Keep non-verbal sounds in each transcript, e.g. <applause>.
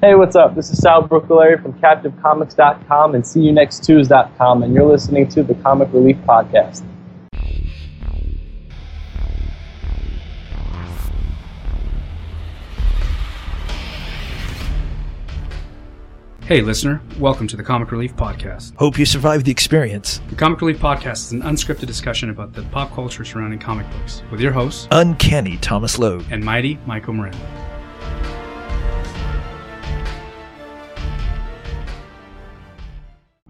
Hey, what's up? This is Sal Brooklary from CaptiveComics.com and SeeYouNextTues.com, and you're listening to the Comic Relief Podcast. Hey, listener, welcome to the Comic Relief Podcast. Hope you survived the experience. The Comic Relief Podcast is an unscripted discussion about the pop culture surrounding comic books with your hosts Uncanny Thomas Logue. and mighty Michael Miranda.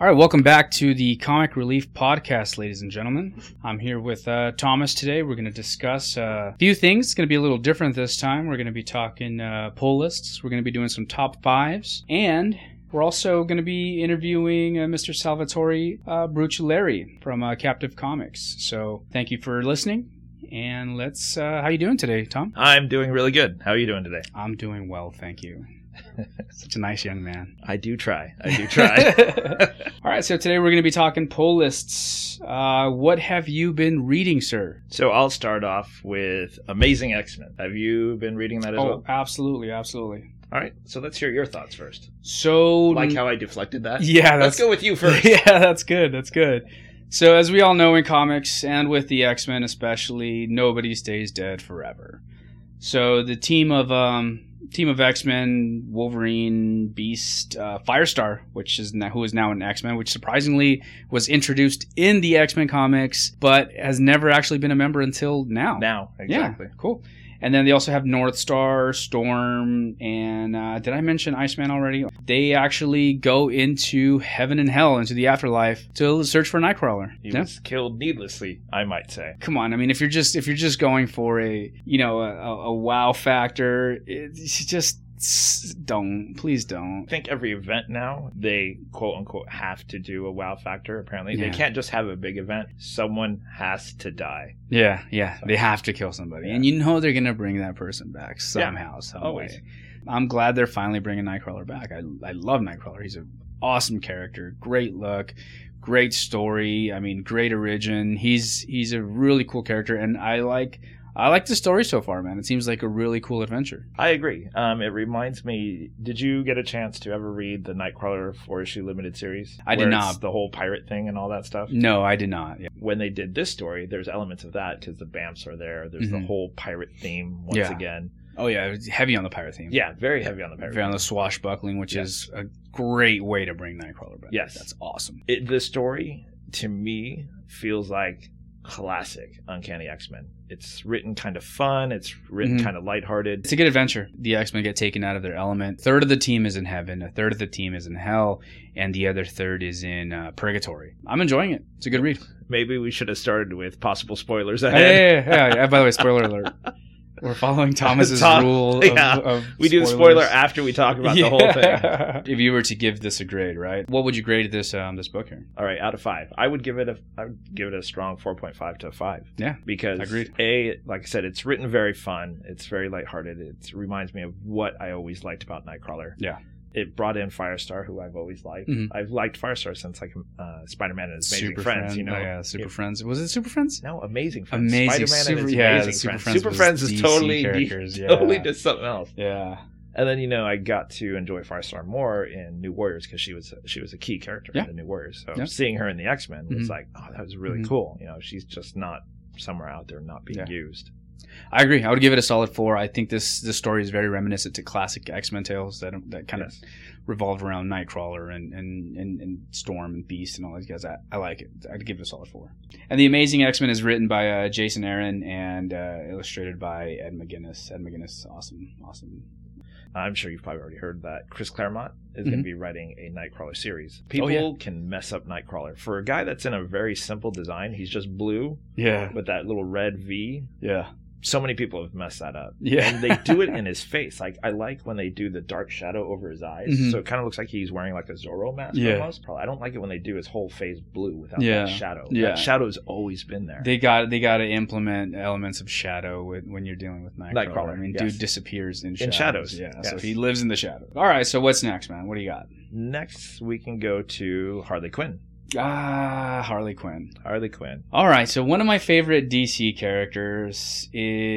All right, welcome back to the Comic Relief Podcast, ladies and gentlemen. I'm here with uh, Thomas today. We're going to discuss uh, a few things. It's going to be a little different this time. We're going to be talking uh, poll lists. We're going to be doing some top fives, and we're also going to be interviewing uh, Mr. Salvatore uh, Bruccileri from uh, Captive Comics. So thank you for listening, and let's. Uh, how you doing today, Tom? I'm doing really good. How are you doing today? I'm doing well, thank you. <laughs> Such a nice young man. I do try. I do <laughs> try. <laughs> All right, so today we're going to be talking poll lists. Uh, what have you been reading, sir? so I'll start off with Amazing X Men. Have you been reading that as Oh, well? absolutely, absolutely. All right. So let's hear your thoughts first. So, Like how I deflected that? yeah, Let's go with you first. yeah, that's good. That's good. So, as we all know in comics and with the X Men especially, nobody stays dead forever. So the team of um, team of X Men, Wolverine, Beast, uh, Firestar, which is now, who is now an X Men, which surprisingly was introduced in the X Men comics, but has never actually been a member until now. Now, exactly. Yeah, cool. And then they also have North Star, Storm, and uh, did I mention Iceman already? They actually go into heaven and hell, into the afterlife, to search for Nightcrawler. He Yeah. was killed needlessly, I might say. Come on, I mean, if you're just if you're just going for a you know a, a, wow factor, it's just don't please don't. i think every event now they quote unquote have to do a wow factor. Apparently, Yeah. they can't just have a big event. Someone has to die. Yeah, yeah, they have to kill somebody, Yeah. and you know they're gonna bring that person back somehow, some always. way. I'm glad they're finally bringing Nightcrawler back. I I love Nightcrawler. He's an awesome character, great look, great story. I mean, great origin. He's he's a really cool character, and I like I like the story so far, man. It seems like a really cool adventure. I agree. Um, it reminds me. Did you get a chance to ever read the Nightcrawler four issue limited series? I did not. The whole pirate thing and all that stuff. No, I did not. Yeah. When they did this story, there's elements of that because the Bamfs are there. There's the Mhm. whole pirate theme once Yeah. again. Oh yeah, it was heavy on the pirate theme. Yeah, very heavy on the pirate. Very on the swashbuckling, which is a great way to bring Nightcrawler back. Yes. that's awesome. It, the story to me feels like classic Uncanny X Men. It's written kind of fun. It's written Mhm. kind of lighthearted. It's a good adventure. The X Men get taken out of their element. A Third of the team is in heaven. A third of the team is in hell, and the other third is in uh, purgatory. I'm enjoying it. It's a good read. Maybe we should have started with possible spoilers ahead. yeah, yeah, yeah. By the way, spoiler alert. <laughs> We're following Thomas's <laughs> Tom- rule. Of, yeah. of We do the spoiler after we talk about the whole thing. <laughs> If you were to give this a grade, right? What would you grade this um, this book here? All right, out of five, I would give it a I would give it a strong four point five to five. Yeah, because agreed. a like I said, it's written very fun. It's very lighthearted. It reminds me of what I always liked about Nightcrawler. Yeah. It brought in Firestar, who I've always liked. Mhm. I've liked Firestar since like uh, Spider-Man and his Amazing Super Friends. Friends. You know, oh, yeah, Super It- Friends. Was it Super Friends? no, Amazing Friends. Amazing. And his yeah, Amazing Super Friends. Friends. Super Friends is DC totally characters. <laughs> Yeah. totally just something else. yeah. And then you know I got to enjoy Firestar more in New Warriors because she was she was a key character Yeah. in the New Warriors. So Yeah. seeing her in the X Men was Mhm. like, oh, that was really Mhm. cool. You know, she's just not somewhere out there not being used. I agree. I would give it a solid four. I think this this story is very reminiscent to classic X Men tales that that kind Yes. of revolved around Nightcrawler and, and, and, and Storm and Beast and all these guys. I, I like it. I'd give it a solid four. And the Amazing X Men is written by uh, Jason Aaron and uh, illustrated by Ed McGuinness. Ed McGuinness, awesome, awesome. I'm sure you've probably already heard that Chris Claremont is going Mhm. to be writing a Nightcrawler series. People Oh, yeah. can mess up Nightcrawler. For a guy that's in a very simple design, he's just blue Yeah, with that little red V. yeah, So many people have messed that up. yeah. And they do it in <laughs> his face. Like I like when they do the dark shadow over his eyes, Mhm. so it kind of looks like he's wearing like a Zorro mask Yeah. almost. Probably. I don't like it when they do his whole face blue without Yeah. that shadow. Yeah. That shadow's always been there. They got they got to implement elements of shadow with, when you're dealing with Nightcrawler. Nightcrawler, I mean, yes. dude disappears in, In shadows, Yeah, so he lives in the shadows. All right, so what's next, man? What do you got? Next, we can go to Harley Quinn. Ah, Harley Quinn. Harley Quinn. All right, so one of my favorite DC characters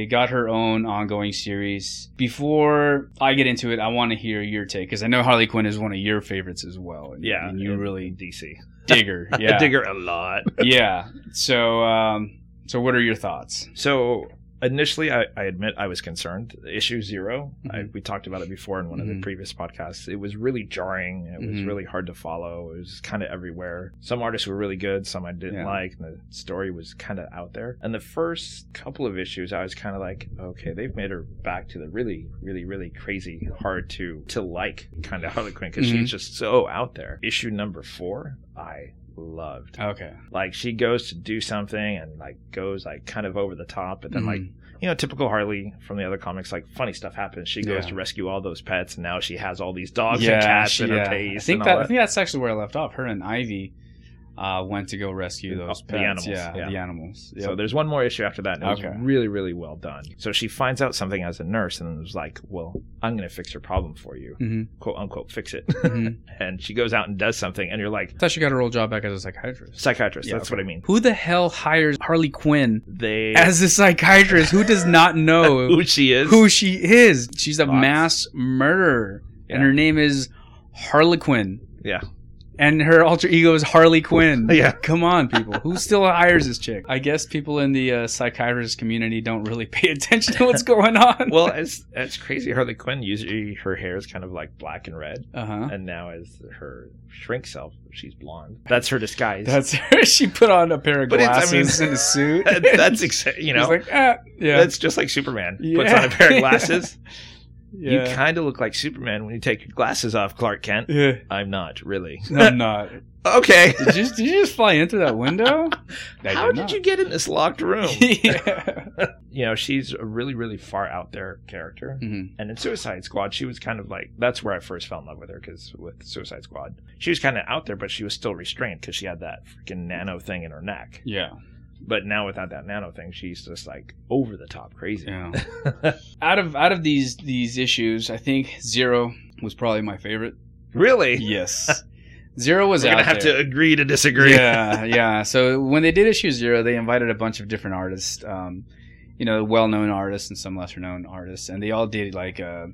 got her own ongoing series. Before I get into it, I want to hear your take because I know Harley Quinn is one of your favorites as well. And, Yeah, and you really DC. digger. <laughs> Yeah, I dig a lot. yeah. So, um, so what are your thoughts? So initially, I, I admit I was concerned. Issue 0 I, Mhm. we talked about it before in one of Mhm. the previous podcasts. It was really jarring. It was Mhm. really hard to follow. It was kind of everywhere. Some artists were really good, some I didn't Yeah. like, and the story was kind of out there. And the first couple of issues, I was kind of like, okay, they've made her back to the really, really, really crazy, hard to to like kind of Harley Quinn because she's just so out there. Issue number four, I loved Okay. like she goes to do something and like goes like kind of over the top but then like Mhm. you know typical harley from the other comics like funny stuff happens she goes Yeah. to rescue all those pets and now she has all these dogs yeah, and cats she- in her yeah. face I think and that, I think that's actually where I left off. Her and Ivy uh, went to go rescue Oh, those the pets. animals, Yeah, yeah. the animals. so there's one more issue after that and it Okay. was really really well done so she finds out something as a nurse and was like well i'm gonna fix her problem for you Mhm, quote unquote fix it <laughs> mhm. <laughs> and she goes out and does something and you're like I thought she got her old job back as a psychiatrist. psychiatrist Yeah, that's what i mean Who the hell hires Harley Quinn they as a psychiatrist? Who does not know <laughs> who she is who she is? She's a Lots. mass murderer, and her name is Harlequin. yeah And her alter ego is Harley Quinn. <laughs> Yeah. Come on, people. Who still hires this chick? I guess people in the uh, psychiatrist community don't really pay attention to what's going on. well, <laughs> it's it's crazy. Harley Quinn usually her hair is kind of like black and red, uh huh. and now as her shrink self, she's blonde. That's her disguise. That's her. <laughs> She put on a pair of But it's- I glasses mean, and a suit. that's exa- you know like, ah, yeah. that's just like Superman puts on a pair of glasses. Yeah. You kind of look like Superman when you take your glasses off, Clark Kent. yeah. I'm not really. I'm not. <laughs> okay. Did you, did you just fly into that window? <laughs> How did not. you get in this locked room? <laughs> yeah. you know, she's a really, really far out there character. Mhm. And in Suicide Squad, she was kind of like that's where I first fell in love with her because with Suicide Squad, she was kind of out there, but she was still restrained because she had that freaking nano thing in her neck. Yeah. But now without that nano thing, she's just like over the top crazy. Yeah. <laughs> out of out of these these issues, I think Zero was probably my favorite. really? Yes. <laughs> Zero was We're out gonna have there. to agree to disagree. Yeah, yeah. So when they did issue zero, they invited a bunch of different artists, um, you know, well-known artists and some lesser-known artists, and they all did like uh,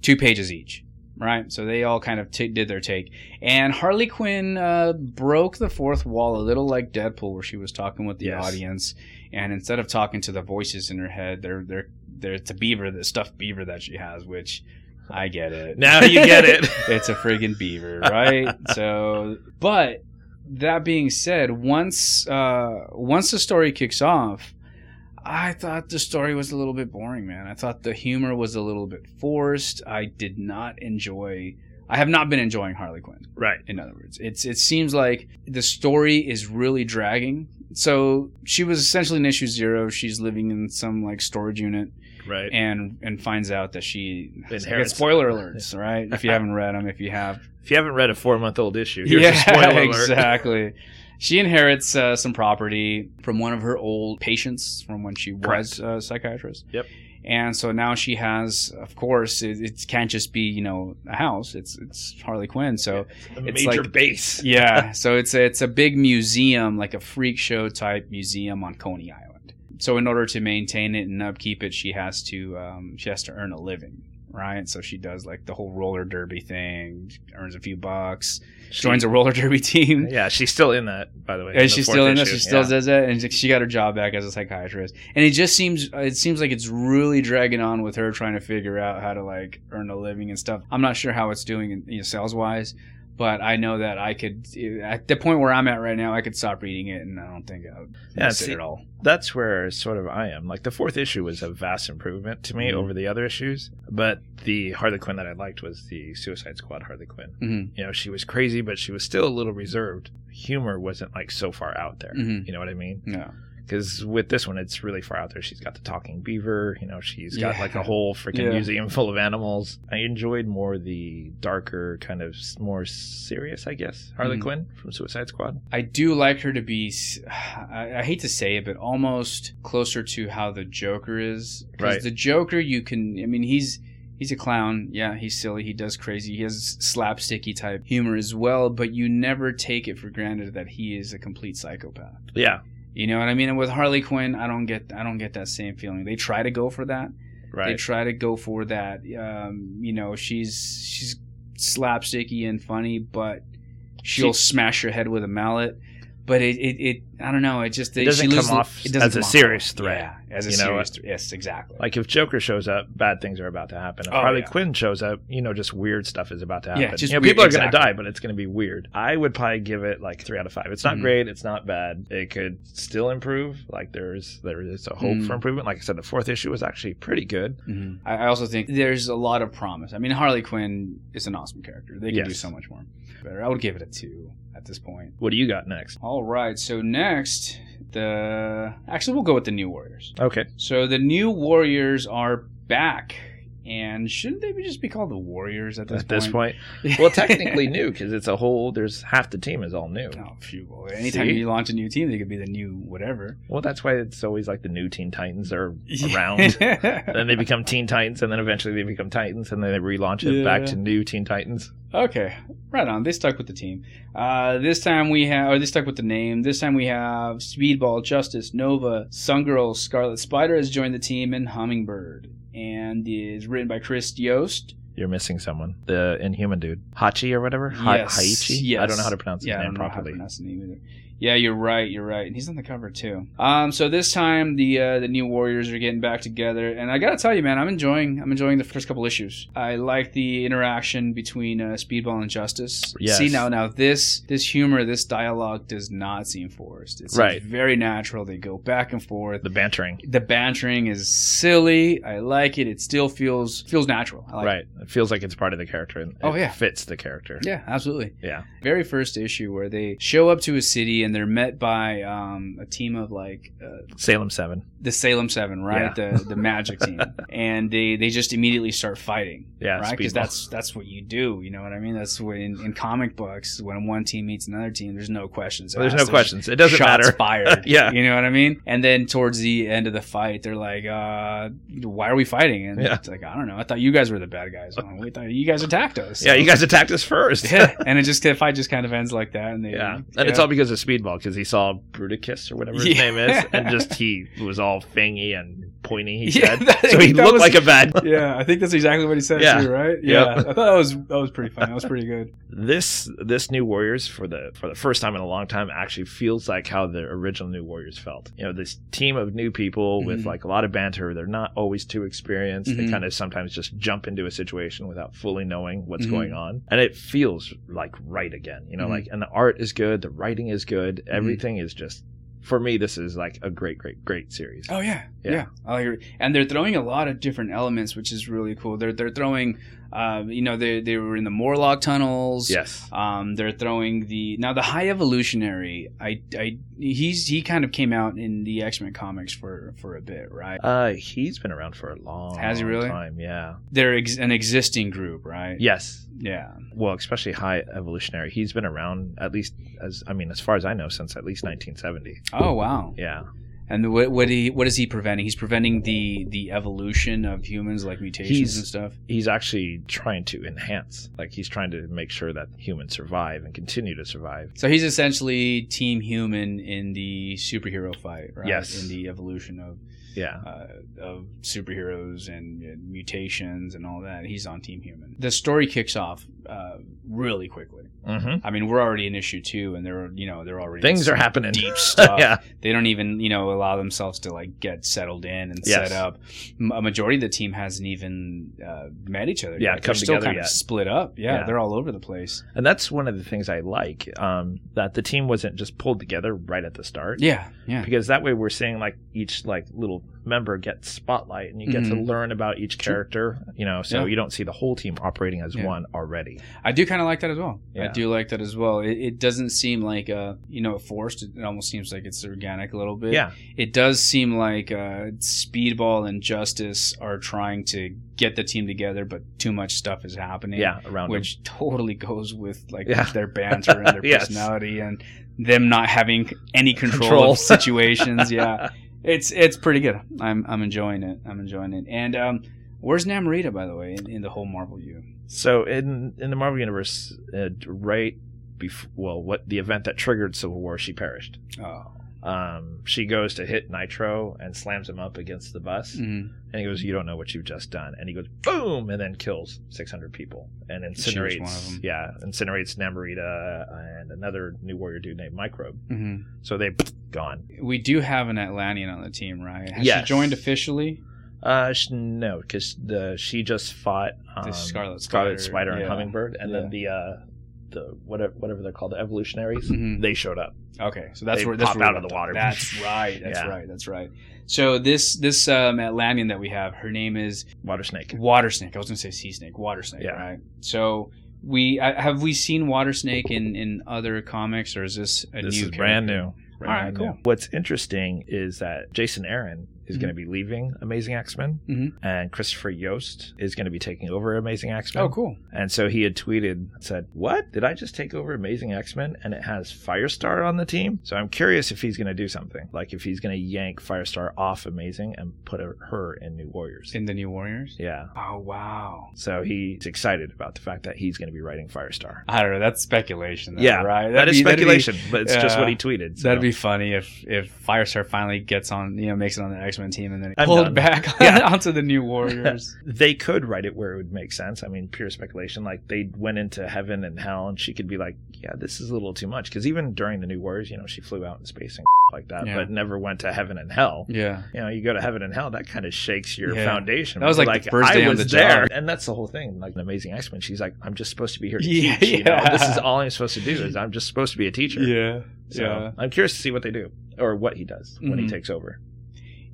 two pages each, right? So they all kind of t- did their take. And Harley Quinn uh, broke the fourth wall a little like Deadpool, where she was talking with the Yes. audience, and instead of talking to the voices in her head, they're they're they're it's a beaver, the stuffed beaver that she has, which I get it. Now you get it. <laughs> it's a friggin' beaver, right? <laughs> so, but that being said, once uh, once the story kicks off, I thought the story was a little bit boring, man. I thought the humor was a little bit forced. I did not enjoy. I have not been enjoying Harley Quinn. right. In other words, it's it seems like the story is really dragging. So she was essentially in issue zero. She's living in some like storage unit Right. and and finds out that she Inherits. spoiler alerts, right? If you <laughs> haven't read them, if you have, if you haven't read a four month old issue, here's yeah, a spoiler <laughs> alert. exactly. She inherits uh, some property from one of her old patients from when she was a psychiatrist. Yep. And so now she has, of course, it, it can't just be you know a house. It's it's Harley Quinn. So A It's major like- base. <laughs> yeah, <laughs> so it's a, it's a big museum, like a freak show type museum on Coney Island. So in order to maintain it and upkeep it, she has to um, she has to earn a living, right? So she does like the whole roller derby thing, earns a few bucks, She- joins a roller derby <laughs> team. Yeah, she's still in that, by the way. in Is the she still in this? She still Yeah. does that, and she got her job back as a psychiatrist. And it just seems it seems like it's really dragging on with her trying to figure out how to like earn a living and stuff. I'm not sure how it's doing, in, you know, sales wise, but I know that I could at the point where I'm at right now, I could stop reading it, and I don't think I would Yeah, miss see- it at all. That's where sort of I am. Like the fourth issue was a vast improvement to me Mhm. over the other issues, but the Harley Quinn that I liked was the Suicide Squad Harley Quinn. hmm You know, she was crazy, but she was still a little reserved. Humor wasn't like so far out there. Mhm. You know what I mean? Yeah. Because with this one, it's really far out there. She's got the talking beaver. You know, she's got Yeah. like a whole freaking Yeah. museum full of animals. I enjoyed more the darker, kind of more serious, I guess, Harley Mhm. Quinn from Suicide Squad. I do like her to be. <sighs> i, hate to say it, but almost closer to how the Joker is. 'Cause Right. The Joker, you can. I mean, he's He's a clown. Yeah, he's silly. He does crazy. He has slapsticky type humor as well, but you never take it for granted that he is a complete psychopath. Yeah. You know what I mean? And with Harley Quinn, I don't get I don't get that same feeling. They try to go for that. Right. They try to go for that. Um, you know, she's she's slapsticky and funny, but she'll She- smash your head with a mallet. But it, it, it I don't know. It just It doesn't she come loses- off it doesn't as a off serious threat. Yeah, as a You know, serious threat. Yes, exactly. Like if Joker shows up, bad things are about to happen. If Oh, Harley yeah. Quinn shows up, you know, just weird stuff is about to happen. Yeah, just you know, weird- people are going to die, but it's going to be weird. I would probably give it like three out of five. It's not Mhm. great. It's not bad. It could still improve. Like there's there is a hope Mhm. for improvement. Like I said, the fourth issue was actually pretty good. Mhm. I I also think there's a lot of promise. I mean, Harley Quinn is an awesome character. They can do so much more better. I would give it a two at this point. What do you got next? All right. So next, the actually we'll go with the New Warriors. Okay. So the New Warriors are back, and shouldn't they be just be called the Warriors at this At this point? point, <laughs> well, technically new because it's a whole. There's half the team is all new. Oh, phew. Well, anytime See? you launch a new team, they could be the new whatever. Well, that's why it's always like the new Teen Titans are around. <laughs> then they become Teen Titans, and then eventually they become Titans, and then they relaunch it back to new Teen Titans. Okay, right on. They stuck with the team. Uh, this time we have, or they stuck with the name. This time we have Speedball, Justice, Nova, Sungirl, Scarlet Spider has joined the team, and Hummingbird. And is written by Chris Yost. You're missing someone. The Inhuman dude, Hachi or whatever. Ha- Yes, Haichi. yes. I don't know how to pronounce his Yeah, I name don't know how to properly. pronounce the name either. Yeah, you're right. You're right. And he's on the cover too. Um, so this time the uh, the new Warriors are getting back together, and I gotta tell you, man, I'm enjoying I'm enjoying the first couple issues. I like the interaction between uh, Speedball and Justice. Yes. See now, now this this humor, this dialogue does not seem forced. It's Right. very natural. They go back and forth. The bantering. The bantering is silly. I like it. It still feels feels natural. I like right. It feels like it's part of the character and Oh, it yeah. fits the character. Yeah, absolutely. Yeah. very first issue where they show up to a city and they're met by um, a team of like uh, Salem 7. the Salem Seven, right? The the Magic team, <laughs> and they they just immediately start fighting, Yeah, right? Because that's that's what you do. You know what I mean? That's what in, in comic books when one team meets another team, there's no questions. Well, there's asked. no questions. It doesn't shots matter. fired. <laughs> Yeah. you know what I mean. And then towards the end of the fight, they're like, uh, "Why are we fighting?" And Yeah. it's like, "I don't know. I thought you guys were the bad guys. We thought you guys attacked us." Yeah, you guys attacked us first. <laughs> yeah, and it just the fight just kind of ends like that, and they Yeah, and it's all because of Speedball because he saw Brutacus or whatever his Yeah. name is, and <laughs> just he was all fangy and pointy. He <laughs> Yeah, said, that- so he <laughs> looked was- like a bad. yeah, I think that's exactly what he said Yeah. too, right? Yep. Yeah, I thought that was that was pretty funny. That was pretty good. This this new Warriors for the for the first time in a long time actually feels like how the original New Warriors felt. You know, this team of new people with Mhm. like a lot of banter. They're not always too experienced. They Mhm. kind of sometimes just jump into a situation without fully knowing what's Mhm. going on, and it feels like right again. You know, Mhm. like and the art is good, the writing is good, Mm-hmm. everything is just. For me, this is like a great, great, great series. Oh yeah, Yeah. yeah, I agree. And they're throwing a lot of different elements, which is really cool. They're they're throwing, uh, you know, they they were in the Morlock tunnels. Yes. Um, they're throwing the now the High Evolutionary. I, I he's he kind of came out in the X Men comics for for a bit, right? Uh, he's been around for a long, Has he really? time. Yeah. They're ex- an existing group, right? Yes. Yeah. Well, especially High Evolutionary. He's been around at least as I mean, as far as I know, since at least 1970. Oh wow. Yeah. And what what he what is he preventing? He's preventing the the evolution of humans, like mutations He's- and stuff. He's actually trying to enhance. Like he's trying to make sure that humans survive and continue to survive. So he's essentially Team Human in the superhero fight, right? Yes. In the evolution of Yeah. uh, of superheroes and, and mutations and all that. He's on Team Human. The story kicks off uh, really quickly. Mm-hmm. I mean, we're already in issue two, and they're you know they're already Things are happening. Deep <laughs> stuff. yeah. They don't even you know allow themselves to like get settled in and Yes. set up. A majority of the team hasn't even uh, met each other. Yeah, yet. come they're still kind yet. of split up. Yeah, Yeah. they're all over the place. And that's one of the things I like. Um, that the team wasn't just pulled together right at the start. Yeah, yeah. because that way we're seeing like each like little member get spotlight and you get to Mhm. learn about each Sure. character you know so Yeah. you don't see the whole team operating as Yeah. one already I do kind of like that as well. I do like that as well. It, it doesn't seem like uh, you know forced. It almost seems like it's organic a little bit. yeah It does seem like uh, Speedball and Justice are trying to get the team together, but too much stuff is happening. yeah around them. which totally goes with like Yeah. their banter and their <laughs> Yes. personality and them not having any control, Control. of <laughs> situations. yeah, it's it's pretty good. I'm I'm enjoying it. I'm enjoying it. And um, Where's Namorita, by the way, in, in the whole Marvel view? So in in the Marvel universe, uh, right before well, what the event that triggered Civil War, she perished. Oh. Um, she goes to hit Nitro and slams him up against the bus, Mhm. and he goes, "You don't know what you've just done." And he goes, "Boom!" and then kills 600 people and incinerates. one of 'em. Yeah, incinerates Namorita and another New Warrior dude named Microbe. Mhm. So they gone. We do have an Atlantean on the team, right? Has Yes. she joined officially? Uh, sh- no, because the she just fought um, Scarlet Scarlet Spider, Spider and yeah. Hummingbird, and Yeah. then the uh, the whatever whatever they're called, the Evolutionaries, Mhm. they showed up. Okay, so that's They where that's pop where out of the water. That's <laughs> right. That's Yeah. right. That's right. So this this um, Atlantean that we have, her name is Water Snake. Water Snake. I was gonna say Sea Snake. Water Snake. Yeah. Right. So we I, have we seen Water Snake in in other comics, or is this a this new? is brand new. right, Brand cool. new. What's interesting is that Jason Aaron is Mhm. going to be leaving Amazing X Men, Mhm. and Christopher Yost is going to be taking over Amazing X Men. Oh, cool. And so he had tweeted, said, What? Did I just take over Amazing X Men? And it has Firestar on the team? So I'm curious if he's going to do something. Like if he's going to yank Firestar off Amazing and put her in New Warriors. In the New Warriors. yeah. Oh wow. So he's excited about the fact that he's going to be writing Firestar. I don't know. That's speculation. Though, yeah, right. that That'd is be- that'd be- speculation, but it's just what he tweeted. so. That'd be funny if if Firestar finally gets on, you know, makes it on the X Men team and then I'm pulled done. back <laughs> Yeah. <laughs> onto the New Warriors. <laughs> they could write it where it would make sense. I mean, pure speculation. Like they went into heaven and hell, and she could be like, "Yeah, this is a little too much." Because even during the New Warriors, you know, she flew out in space and like that, Yeah. but never went to heaven and hell. yeah. You know, you go to heaven and hell, that kind of shakes your Yeah. foundation. That was You're like the first I day on was the there, job. and that's the whole thing. Like an Amazing X Men, she's like, "I'm just supposed to be here to Yeah, teach. You know? This is all I'm supposed to do. Is I'm just supposed to be a teacher." Yeah. So yeah. I'm curious to see what they do or what he does when he Mhm. takes over.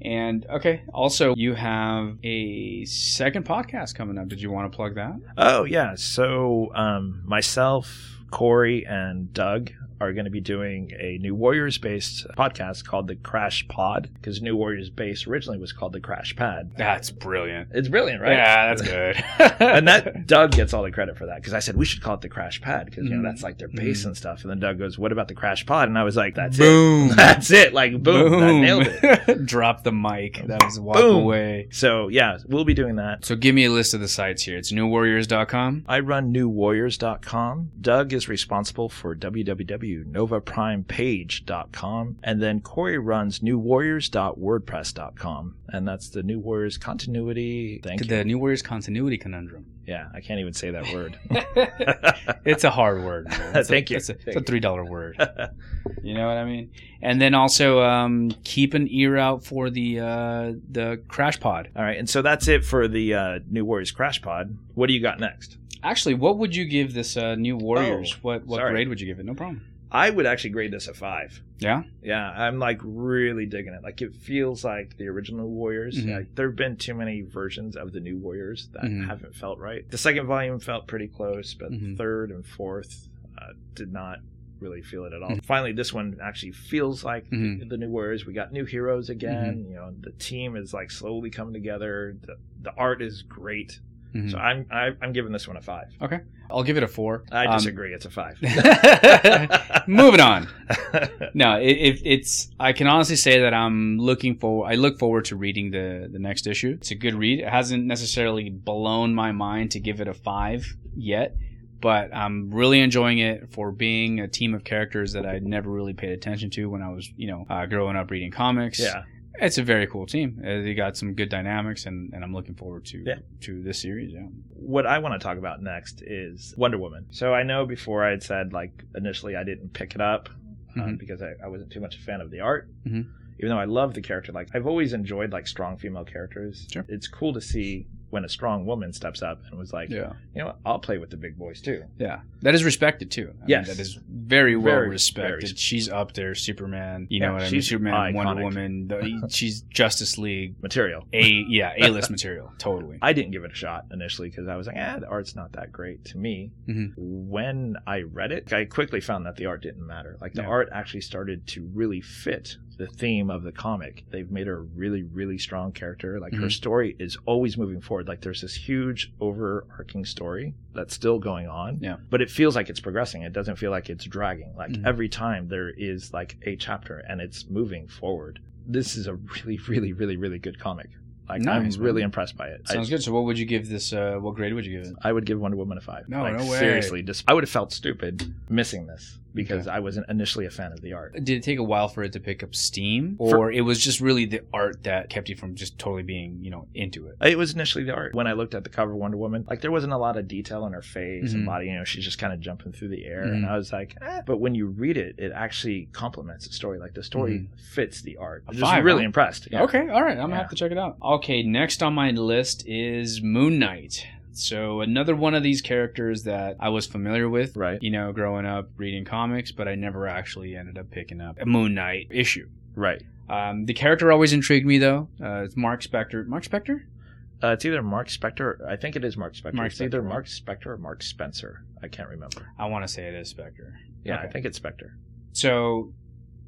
And okay, also you have a second podcast coming up. Did you want to plug that? Oh yeah. So um, myself, Corey, and Doug are going to be doing a New Warriors based podcast called the Crash Pod because New Warriors base originally was called the Crash Pad. That's brilliant. It's brilliant, right? Yeah, that's <laughs> good. and that Doug gets all the credit for that because I said we should call it the Crash Pad because you know Mhm. that's like their base Mhm. and stuff. And then Doug goes, "What about the Crash Pod?" And I was like, "That's boom. it. <laughs> That's it. Like boom, I nailed it." <laughs> Drop the mic. That was walk Boom. away. So yeah, we'll be doing that. So give me a list of the sites here. It's newwarriors.com. I run newwarriors.com. Doug is responsible for www.novaprimepage.com. And then Corey runs newwarriors.wordpress.com. And that's the New Warriors continuity. Thank the you. New Warriors continuity conundrum. Yeah, I can't even say that <laughs> word. <laughs> it's a hard word. <laughs> It's a- Thank you. It's a, it's a three dollar word. You know what I mean? And then also um, keep an ear out for the uh, the crash pod. All right. And so that's it for the uh, New Warriors Crash Pod. What do you got next? Actually, what would you give this uh, new Warriors? Oh, what what sorry. grade would you give it? No problem. I would actually grade this a five. Yeah. Yeah, I'm like really digging it. Like it feels like the original Warriors. Mhm. Like, there have been too many versions of the new Warriors that Mhm. haven't felt right. The second volume felt pretty close, but Mhm. third and fourth uh, did not really feel it at all. Mhm. Finally, this one actually feels like the, Mhm. the new Warriors. We got new heroes again. Mm-hmm. You know, the team is like slowly coming together. The, the art is great. Mhm. So I'm I, I'm giving this one a five. Okay, I'll give it a four. I Um, disagree. it's a five. <laughs> Moving on. <laughs> No, it, it, it's. I can honestly say that I'm looking for. I look forward to reading the the next issue. It's a good read. It hasn't necessarily blown my mind to give it a five yet, but I'm really enjoying it for being a team of characters that I never really paid attention to when I was, you know, uh, growing up reading comics. yeah. It's a very cool team. Uh, they got some good dynamics, and, and I'm looking forward to Yeah. to this series. Yeah. what I want to talk about next is Wonder Woman. So I know before I had said like initially I didn't pick it up uh, Mhm. because I, I wasn't too much a fan of the art. Mhm. Even though I love the character, like I've always enjoyed like strong female characters. Sure. It's cool to see when a strong woman steps up and was like, Yeah. you know what, I'll play with the big boys too. Yeah, that is respected too. I mean, that is very well Very, respected. very- she's up there, Superman. You Yeah, know what I mean? she's Superman, Wonder. Woman. The, <laughs> she's Justice League. Material. A yeah, A list material. <laughs> Totally. I didn't give it a shot initially because I was like, ah, the art's not that great to me. Mhm. When I read it, I quickly found that the art didn't matter. Like the Yeah. art actually started to really fit the theme of the comic. They've made her a really, really strong character. Like her Mhm. story is always moving forward. Like there's this huge overarching story that's still going on. Yeah. But it feels like it's progressing. It doesn't feel like it's dragging. Like Mhm. every time there is like a chapter and it's moving forward. This is a really, really, really, really good comic. Like Nice, I'm really man. impressed by it. Sounds I, good. So, what would you give this? Uh, what grade would you give it? I would give Wonder Woman a five. No, like, no way. Seriously, just I would have felt stupid missing this because I wasn't initially a fan of the art. Did it take a while for it to pick up steam, or For- it was just really the art that kept you from just totally being, you know, into it? It was initially the art. When I looked at the cover of Wonder Woman, like there wasn't a lot of detail in her face Mhm. and body. You know, she's just kind of jumping through the air, and Mhm. I was like, eh. but when you read it, it actually complements the story. Like the story fits the art. I'm just really huh? impressed. Yeah. Okay, all right. I'm gonna have to check it out. Okay, next on my list is Moon Knight. So another one of these characters that I was familiar with, Right. You know, growing up reading comics, but I never actually ended up picking up a Moon Knight issue. Right. Um, the character always intrigued me, though. Uh, it's Mark Spector. Mark Spector? Uh, it's either Mark Spector. I think it is Mark Spector. Mark it's either Spector, right? Mark Spector or Mark Spencer. I can't remember. I want to say it is Spector. Yeah, Okay. I think it's Spector. So,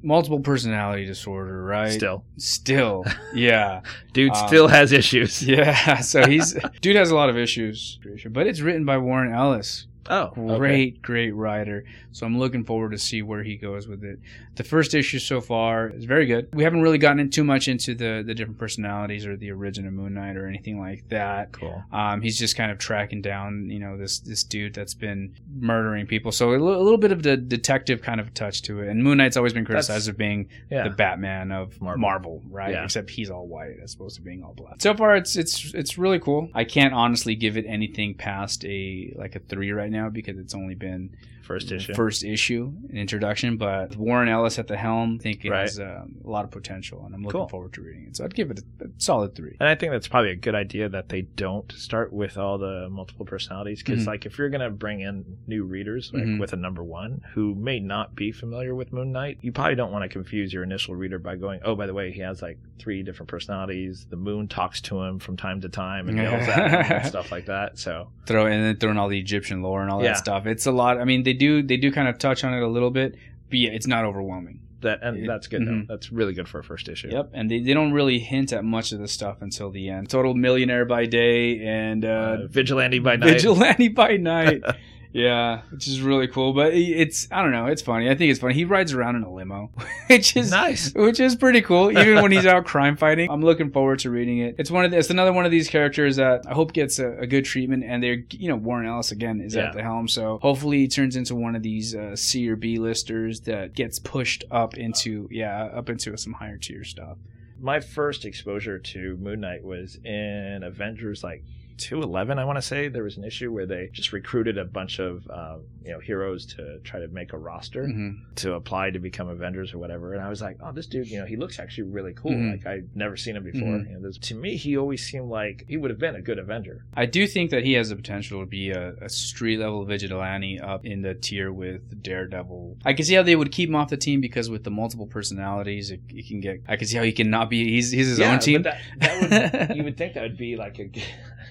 multiple personality disorder, right? Still, Still, yeah. <laughs> dude Um, still has issues. <laughs> Yeah, so he's <laughs> dude has a lot of issues, but it's written by Warren Ellis. Oh, okay. Great, great writer. So I'm looking forward to see where he goes with it. The first issue so far is very good. We haven't really gotten in too much into the the different personalities or the origin of Moon Knight or anything like that. Cool. Um, he's just kind of tracking down, you know, this this dude that's been murdering people. So a little bit of the detective kind of touch to it. And Moon Knight's always been criticized That's- of being Yeah. the Batman of Marvel, Marvel. right? Yeah. Except he's all white as opposed to being all black. So far, it's it's it's really cool. I can't honestly give it anything past a like a three right now because it's only been First issue. first issue, an introduction. But Warren Ellis at the helm, I think it Right. has um, a lot of potential, and I'm looking Cool. forward to reading it. So I'd give it a, a solid three. And I think that's probably a good idea that they don't start with all the multiple personalities because, Mhm. like, if you're gonna bring in new readers, like Mhm. with a number one who may not be familiar with Moon Knight, you probably don't want to confuse your initial reader by going, "Oh, by the way, he has like three different personalities. The moon talks to him from time to time and yells at him and <laughs> stuff like that." So, throw and then throwing all the Egyptian lore and all Yeah. that stuff. It's a lot. I mean, they do they do kind of touch on it a little bit, but yeah, it's not overwhelming. that and It- that's good. mhm. That's really good for a first issue. Yep, and they, they don't really hint at much of the stuff until the end. Total millionaire by day and uh, Uh, Vigilante by night. vigilante by night. <laughs> yeah, which is really cool. But it's I don't know, it's funny. I think it's funny. He rides around in a limo, <laughs> which is nice. which is pretty cool. <laughs> Even when he's out crime fighting, I'm looking forward to reading it. It's one of the, it's another one of these characters that I hope gets a, a good treatment. And they're you know Warren Ellis again is Yeah. at the helm, so hopefully he turns into one of these uh, C or B listers that gets pushed up into yeah up into some higher tier stuff. my first exposure to Moon Knight was in Avengers like 211 I want to say there was an issue where they just recruited a bunch of um, you know heroes to try to make a roster Mhm. to apply to become Avengers or whatever and I was like oh this dude you know he looks actually really cool Mhm. like I've never seen him before Mhm. you know, to me he always seemed like he would have been a good Avenger I do think that he has the potential to be a, a street level vigilante up in the tier with Daredevil. I can see how they would keep him off the team because with the multiple personalities, it, it can get. I can see how he cannot be. He's he's his Yeah, own team. that, that would <laughs> you would think that would be like a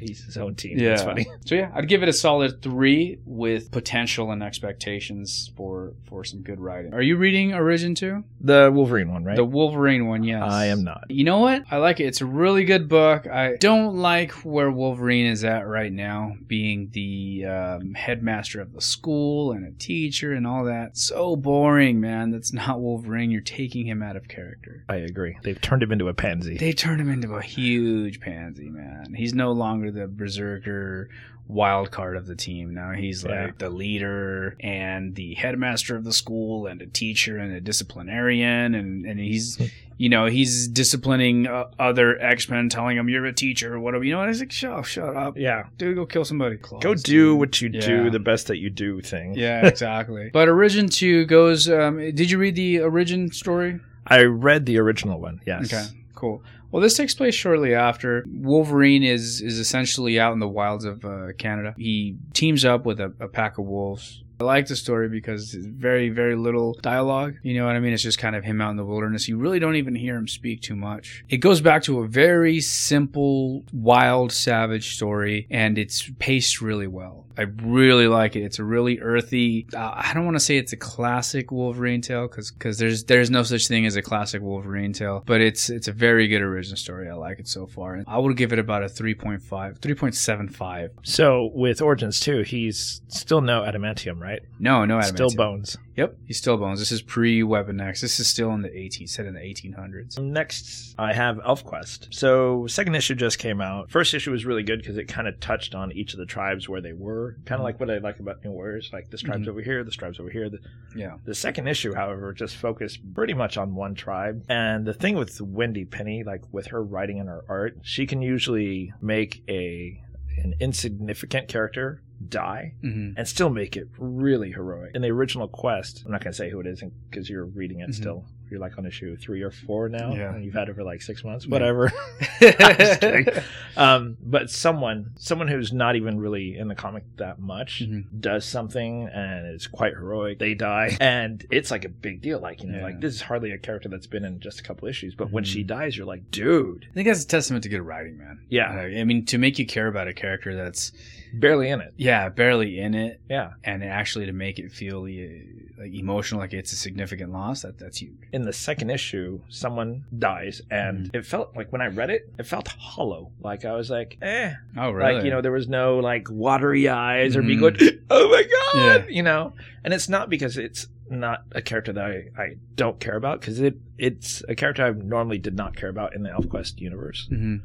he's his own team Yeah. that's funny <laughs> So yeah, I'd give it a solid three with potential and expectations for for some good writing. Are you reading Origin two? the Wolverine one right The Wolverine one, yes. I am not You know what? I like it. It's a really good book. I don't like where Wolverine is at right now, being the um, headmaster of the school and a teacher and all that. So boring, man. That's not Wolverine. You're taking him out of character. I agree they've turned him into a pansy They turned him into a huge pansy, man. He's no longer the berserker wild card of the team. Now he's like Yeah. the leader and the headmaster of the school and a teacher and a disciplinarian and, and he's you know he's disciplining uh, other X-Men telling him you're a teacher or whatever. You know what? I was like, shut, shut up. yeah Dude, go kill somebody. Go do dude. what you Yeah. do, the best that you do thing. Yeah, <laughs> exactly. but Origin 2 goes um, did you read the Origin story? I read the original one, yes. Okay, cool. Well, this takes place shortly after Wolverine is is essentially out in the wilds of uh, Canada. He teams up with a, a pack of wolves. I like the story because it's very, very little dialogue. You know what I mean? It's just kind of him out in the wilderness. You really don't even hear him speak too much. It goes back to a very simple, wild, savage story, and it's paced really well. I really like it. It's a really earthy. Uh, I don't want to say it's a classic Wolverine tale because because there's there's no such thing as a classic Wolverine tale, but it's it's a very good origin story. I like it so far. And I would give it about a 3.5, 3.75. So with Origins 2, he's still no adamantium, right? No, no Still bones. Yep, he's still bones. This is pre Weapon X. This is still in the 18, set in the 1800s. Next, I have ElfQuest. So, second issue just came out. First issue was really good because it kind of touched on each of the tribes where they were. Kind of like what I like about New Warriors, like this tribe's Mhm. over here, this tribe's over here. The, Yeah. the second issue, however, just focused pretty much on one tribe. And the thing with Wendy Pini, like with her writing and her art, she can usually make a an insignificant character die hmm and still make it really heroic. In the original quest, I'm not going to say who it is because you're reading it Mhm. still. You're like on issue three or four now, Yeah. and you've had it for like six months, Yeah. whatever. <laughs> <laughs> Kidding. <laughs> Um, but someone, someone who's not even really in the comic that much, Mhm. does something and it's quite heroic. They die, and it's like a big deal. Like you know, Yeah. like this is hardly a character that's been in just a couple issues, but when she dies, you're like, dude, I think that's a testament to good writing, man. yeah, I mean, to make you care about a character that's, barely in it. yeah, barely in it, Yeah. and actually to make it feel like emotional, like it's a significant loss, that that's huge. in the second issue, someone dies, and Mm-hmm. it felt like when I read it, it felt hollow. Like I was like, eh. Oh, really? Like, you know, there was no like watery eyes or me Mhm. going, <laughs> oh my God, Yeah. you know? And it's not because it's not a character that I, I don't care about, because it, it's a character I normally did not care about in the ElfQuest universe. hmm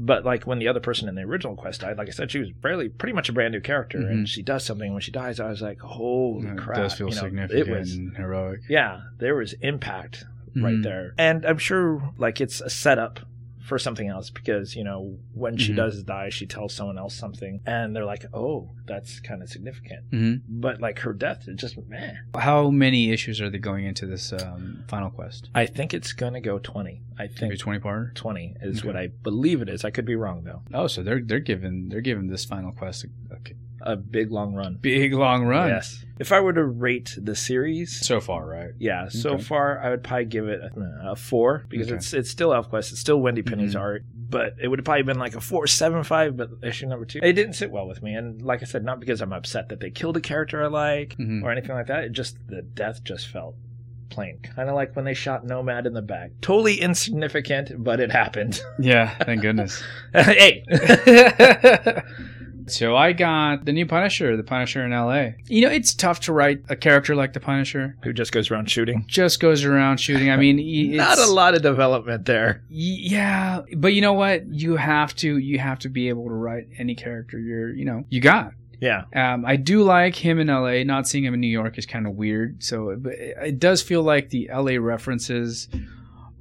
But like when the other person in the original quest died, like I said, she was barely pretty much a brand new character, Mhm. and she does something. When she dies, I was like, holy It crap. does feel you know, significant It was, and heroic. yeah, there was impact right Mhm. there. And I'm sure like it's a setup for something else because, you know, when she Mhm. does die, she tells someone else something and they're like, "Oh, that's kind of significant." hmm But like her death is just man How many issues are they going into this um, final quest? I think it's to go 20. I Maybe think twenty part. 20 is Okay. what I believe it is. I could be wrong though. Oh, so they're they're giving they're giving this final quest a, a A big long run. big long run. Yes. If I were to rate the series, So far, right? yeah, so Okay. far I would probably give it a, a four because Okay. it's it's still ElfQuest, it's still Wendy Pini's Mhm. art, but it would have probably been like a four seven five. But issue number two, it didn't sit well with me, and like I said, not because I'm upset that they killed a character I like Mhm. or anything like that. It just the death just felt plain, kind of like when they shot Nomad in the back. Totally insignificant, but it happened. Yeah, thank goodness. <laughs> hey, <laughs> <laughs> so I got the new Punisher, the Punisher in LA. You know, it's tough to write a character like the Punisher. who just goes around shooting? Just goes around shooting. I mean, <laughs> it's, Not a lot of development there. Y- Yeah, but you know what? You have to you have to be able to write any character you're you know you got. Yeah, Um, I do like him in L.A. Not seeing him in New York is kind of weird. So, but it, it does feel like the L.A. references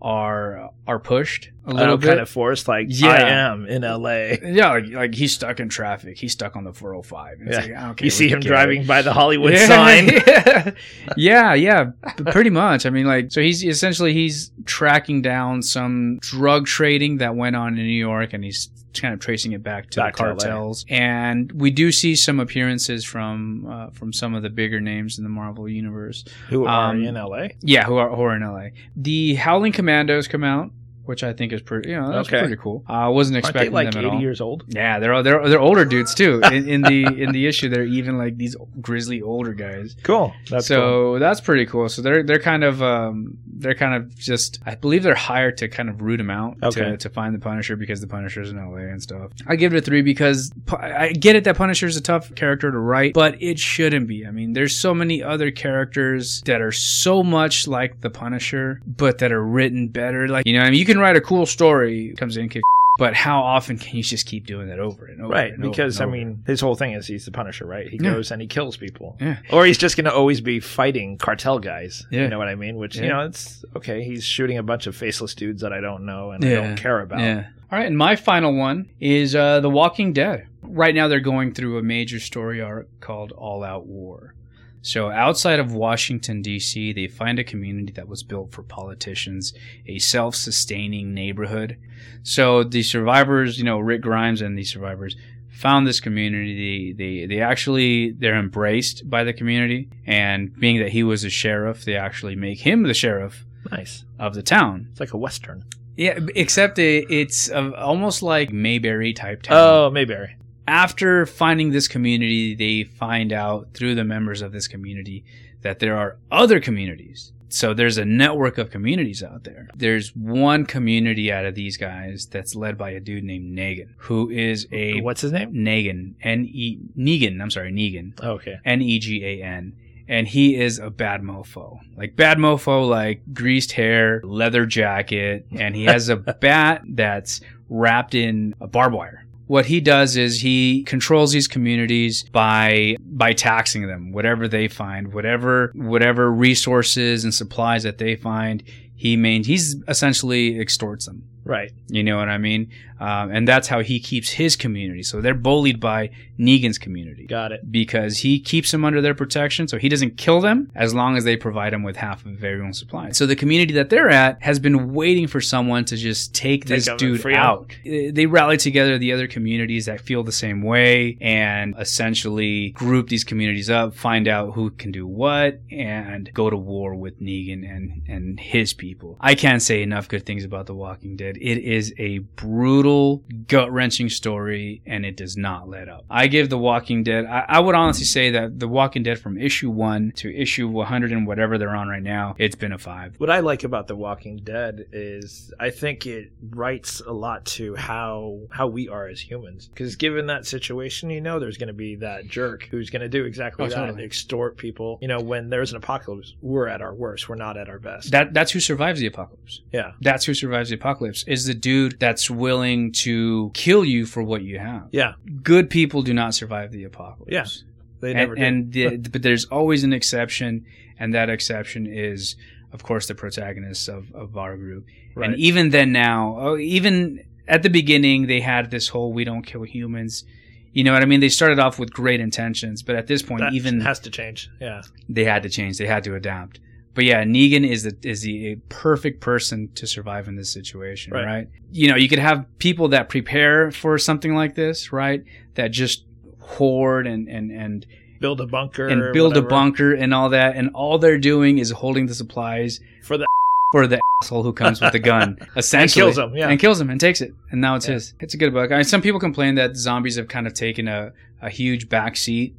are uh, are pushed a little bit. kind of forced. Like Yeah. I am in L.A. yeah, like, like he's stuck in traffic. He's stuck on the 405. It's Yeah. like, okay, you see him it. driving by the Hollywood yeah, sign. <laughs> Yeah, yeah, yeah, pretty much. I mean, like, so he's essentially he's tracking down some drug trading that went on in New York, and he's kind of tracing it back to Back the to cartels. and we do see some appearances from uh, from some of the bigger names in the Marvel universe. Who are Um, in L.A. Yeah, who are who are in LA. The Howling Commandos come out, which I think is pretty. You know, that's Okay. pretty cool. I wasn't Aren't they expecting like them at eighty all. years old? Yeah, they're they're they're older dudes too. <laughs> In, in the in the issue, they're even like these grizzly older guys. Cool. That's so cool. that's pretty cool. So they're they're kind of um they're kind of just I believe they're hired to kind of root him out Okay. to, to find the Punisher because the Punisher's in LA and stuff. I give it a three because I get it that Punisher's a tough character to write, but it shouldn't be. I mean, there's so many other characters that are so much like the Punisher, but that are written better. Like you know, I mean, you can write a cool story, comes in, kick. But how often can you just keep doing that over and over? Right, and over because I and over? mean, his whole thing is he's the Punisher, right? He Yeah. goes and he kills people, Yeah. or he's just going to always be fighting cartel guys. Yeah. You know what I mean? Which you know, it's okay. He's shooting a bunch of faceless dudes that I don't know and I don't care about. All right, and my final one is uh, The Walking Dead. Right now, they're going through a major story arc called All Out War. So, outside of Washington, D.C., they find a community that was built for politicians, a self sustaining neighborhood. So, the survivors, you know, Rick Grimes and the survivors, found this community. They, they, they actually, they're embraced by the community. And being that he was a sheriff, they actually make him the sheriff Nice. of the town. It's like a western. Yeah, except it, it's uh, almost like Mayberry type town. Oh, Mayberry. After finding this community, they find out through the members of this community that there are other communities. So there's a network of communities out there. There's one community out of these guys that's led by a dude named Negan, who is a What's his name? Negan, N E Negan. I'm sorry, Negan, oh, Okay. N E G A N. And he is a bad mofo. Like bad mofo, like greased hair, leather jacket, and he has a <laughs> bat that's wrapped in a barbed wire. What he does is he controls these communities by by taxing them, whatever they find, whatever whatever resources and supplies that they find, he main he's essentially extorts them. Right. You know what I mean? Um, and that's how he keeps his community. So they're bullied by Negan's community Got it. because he keeps them under their protection. So he doesn't kill them as long as they provide him with half of everyone's supplies. So the community that they're at has been waiting for someone to just take, Take this dude him. out. They rally together the other communities that feel the same way and essentially group these communities up, find out who can do what, and go to war with Negan and, and his people. I can't say enough good things about The Walking Dead. It is a brutal, gut wrenching story, and it does not let up. I give The Walking Dead, I, I would honestly say that The Walking Dead from issue one to issue 100 and whatever they're on right now, it's been a five. What I like about The Walking Dead is I think it writes a lot to how how we are as humans. Because given that situation, you know, there's going to be that jerk who's going to do exactly Oh, that, totally. extort people. You know, when there's an apocalypse, we're at our worst. We're not at our best. That That's who survives the apocalypse. yeah, That's who survives the apocalypse, is the dude that's willing to kill you for what you have. yeah, Good people do not survive the apocalypse. Yeah, they never and, did. and the, <laughs> but there's always an exception, and that exception is, of course, the protagonists of, of our group. right. And even then, now, oh, even at the beginning, they had this whole "we don't kill humans." You know what I mean? They started off with great intentions, but at this point, that even has to change. Yeah, they had to change. They had to adapt. But yeah, Negan is the is the a perfect person to survive in this situation, Right. right. You know, you could have people that prepare for something like this, right? That just hoard and and and build a bunker and build whatever, a bunker and all that, and all they're doing is holding the supplies for the for the asshole who comes with the gun, <laughs> essentially, and kills him, yeah. and kills him and takes it, and now it's Yeah. his. It's a good book. I mean, some people complain that zombies have kind of taken a a huge back seat.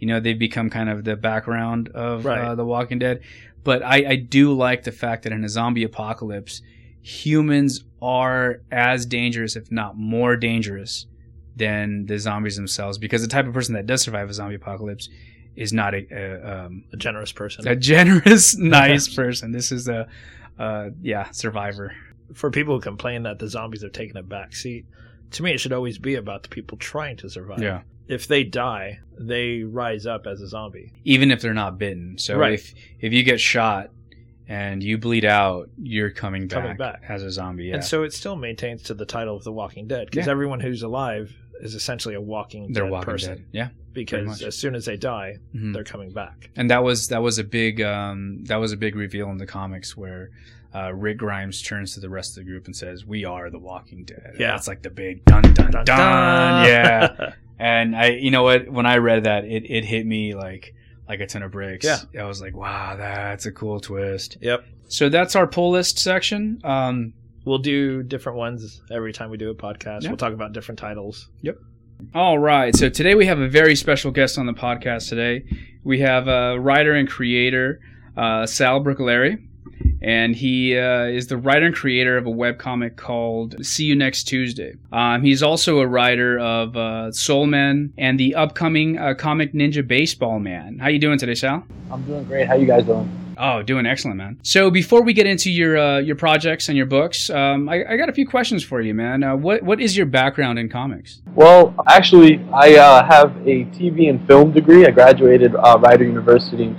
You know, they've become kind of the background of Right. uh, The Walking Dead. But I, I do like the fact that in a zombie apocalypse, humans are as dangerous, if not more dangerous, than the zombies themselves. Because the type of person that does survive a zombie apocalypse is not a, a um, a generous person. a generous, <laughs> nice <laughs> person. This is a, uh, yeah, survivor. for people who complain that the zombies have taken a back seat, to me, it should always be about the people trying to survive. Yeah. If they die, they rise up as a zombie. Even if they're not bitten. So Right. if if you get shot and you bleed out, you're coming back, Coming back. as a zombie. Yeah. And so it still maintains to the title of The Walking Dead because Yeah. everyone who's alive is essentially a walking they're dead walking person dead. Yeah. because as soon as they die, Mhm. they're coming back. And that was that was a big um, that was a big reveal in the comics where uh, Rick Grimes turns to the rest of the group and says, "We are the Walking Dead." Yeah. it's like the big dun dun dun. Dun, dun. Yeah, <laughs> and I, you know what? When I read that, it, it hit me like like a ton of bricks. Yeah. I was like, "Wow, that's a cool twist." yep. So that's our pull list section. Um, We'll do different ones every time we do a podcast. Yeah. We'll talk about different titles. Yep. All right. So today we have a very special guest on the podcast today. We have a writer and creator, uh, Sal Bricklary. And he uh, is the writer and creator of a webcomic called See You Next Tuesday. Um, he's also a writer of uh, Soul Man and the upcoming uh, comic Ninja Baseball Man. How you doing today, Sal? I'm doing great. How you guys doing? Oh, doing excellent, man. So before we get into your uh, your projects and your books, um, I, I got a few questions for you, man. Uh, what what is your background in comics? Well, actually, I uh, have a TV and film degree. I graduated uh, Rider University in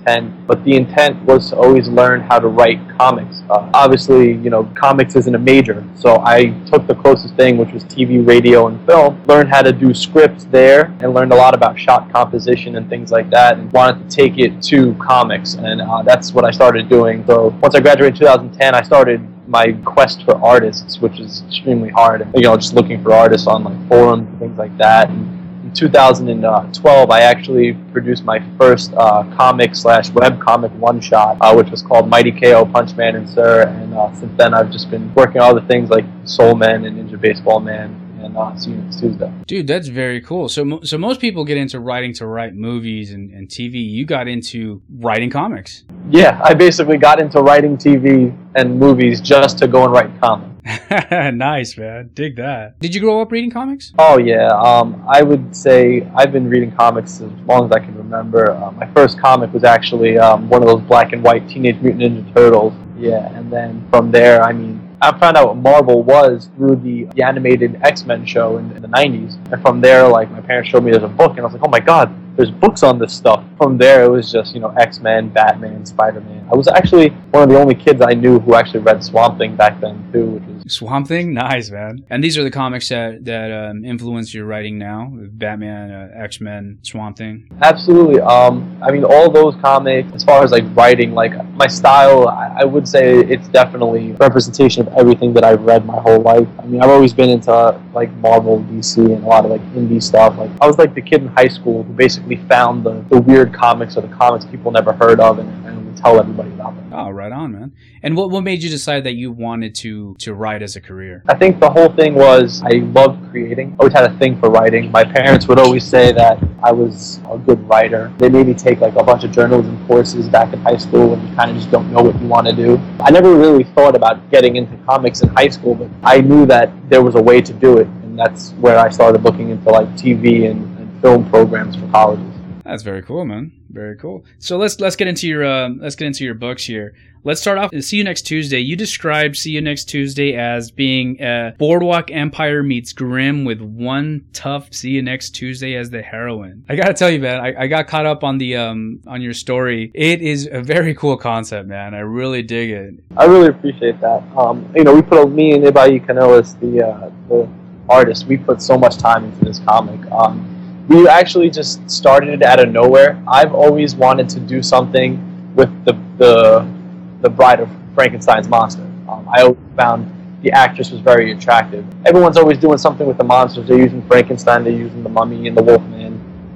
2010, but the intent was to always learn how to write comics. Uh, obviously, you know, comics isn't a major, so I took the closest thing, which was TV, radio, and film. Learned how to do scripts there, and learned a lot about shot composition and things like that, and wanted to take it to comics, and uh, that's what I started doing. So once I graduated in 2010, I started my quest for artists, which is extremely hard. You know, just looking for artists on like forums and things like that. And in 2012, I actually produced my first uh, comic slash web comic one shot, uh, which was called Mighty KO, Punch Man, and Sir. And uh, since then, I've just been working on other things like Soul Man and Ninja Baseball Man. And uh, see you next Tuesday. Dude, that's very cool. So, so most people get into writing to write movies and, and TV. You got into writing comics. Yeah, I basically got into writing TV and movies just to go and write comics. <laughs> nice, man. Dig that. Did you grow up reading comics? Oh yeah, um, I would say I've been reading comics as long as I can remember. Uh, my first comic was actually um, one of those black and white Teenage Mutant Ninja Turtles. Yeah, and then from there, I mean, I found out what Marvel was through the, the animated X Men show in, in, the '90s, and from there, like my parents showed me there's a book, and I was like, oh my god, there's books on this stuff. From there, it was just you know X Men, Batman, Spider Man. I was actually one of the only kids I knew who actually read Swamp Thing back then too, which was Swamp Thing, <laughs> nice man. And these are the comics that that um, influence your writing now: Batman, uh, X Men, Swamp Thing. Absolutely. Um, I mean, all those comics, as far as like writing, like my style, I, I would say it's definitely representation of everything that I've read my whole life. I mean, I've always been into like Marvel, DC, and a lot of like indie stuff. Like I was like the kid in high school who basically found the, the weird comics or the comics people never heard of and, tell everybody about them. Oh, right on, man. And what what made you decide that you wanted to to write as a career? I think the whole thing was I loved creating. I always had a thing for writing. My parents would always say that I was a good writer. They made me take like a bunch of journalism courses back in high school when you kind of just don't know what you want to do. I never really thought about getting into comics in high school, but I knew that there was a way to do it, and that's where I started looking into like TV and, and film programs for colleges. That's very cool, man. Very cool. So let's let's get into your uh, let's get into your books here. Let's start off. See you next Tuesday. You described See You Next Tuesday as being a Boardwalk Empire meets Grimm with one tough See You Next Tuesday as the heroine. I gotta tell you, man, I, I got caught up on the um on your story. It is a very cool concept, man. I really dig it. I really appreciate that. Um, you know, we put me and Ibai Canales, the uh, the artist, we put so much time into this comic. Um, we actually just started it out of nowhere. I've always wanted to do something with the the, the Bride of Frankenstein's monster. Um, I always found the actress was very attractive. Everyone's always doing something with the monsters. They're using Frankenstein, they're using the Mummy and the Wolfman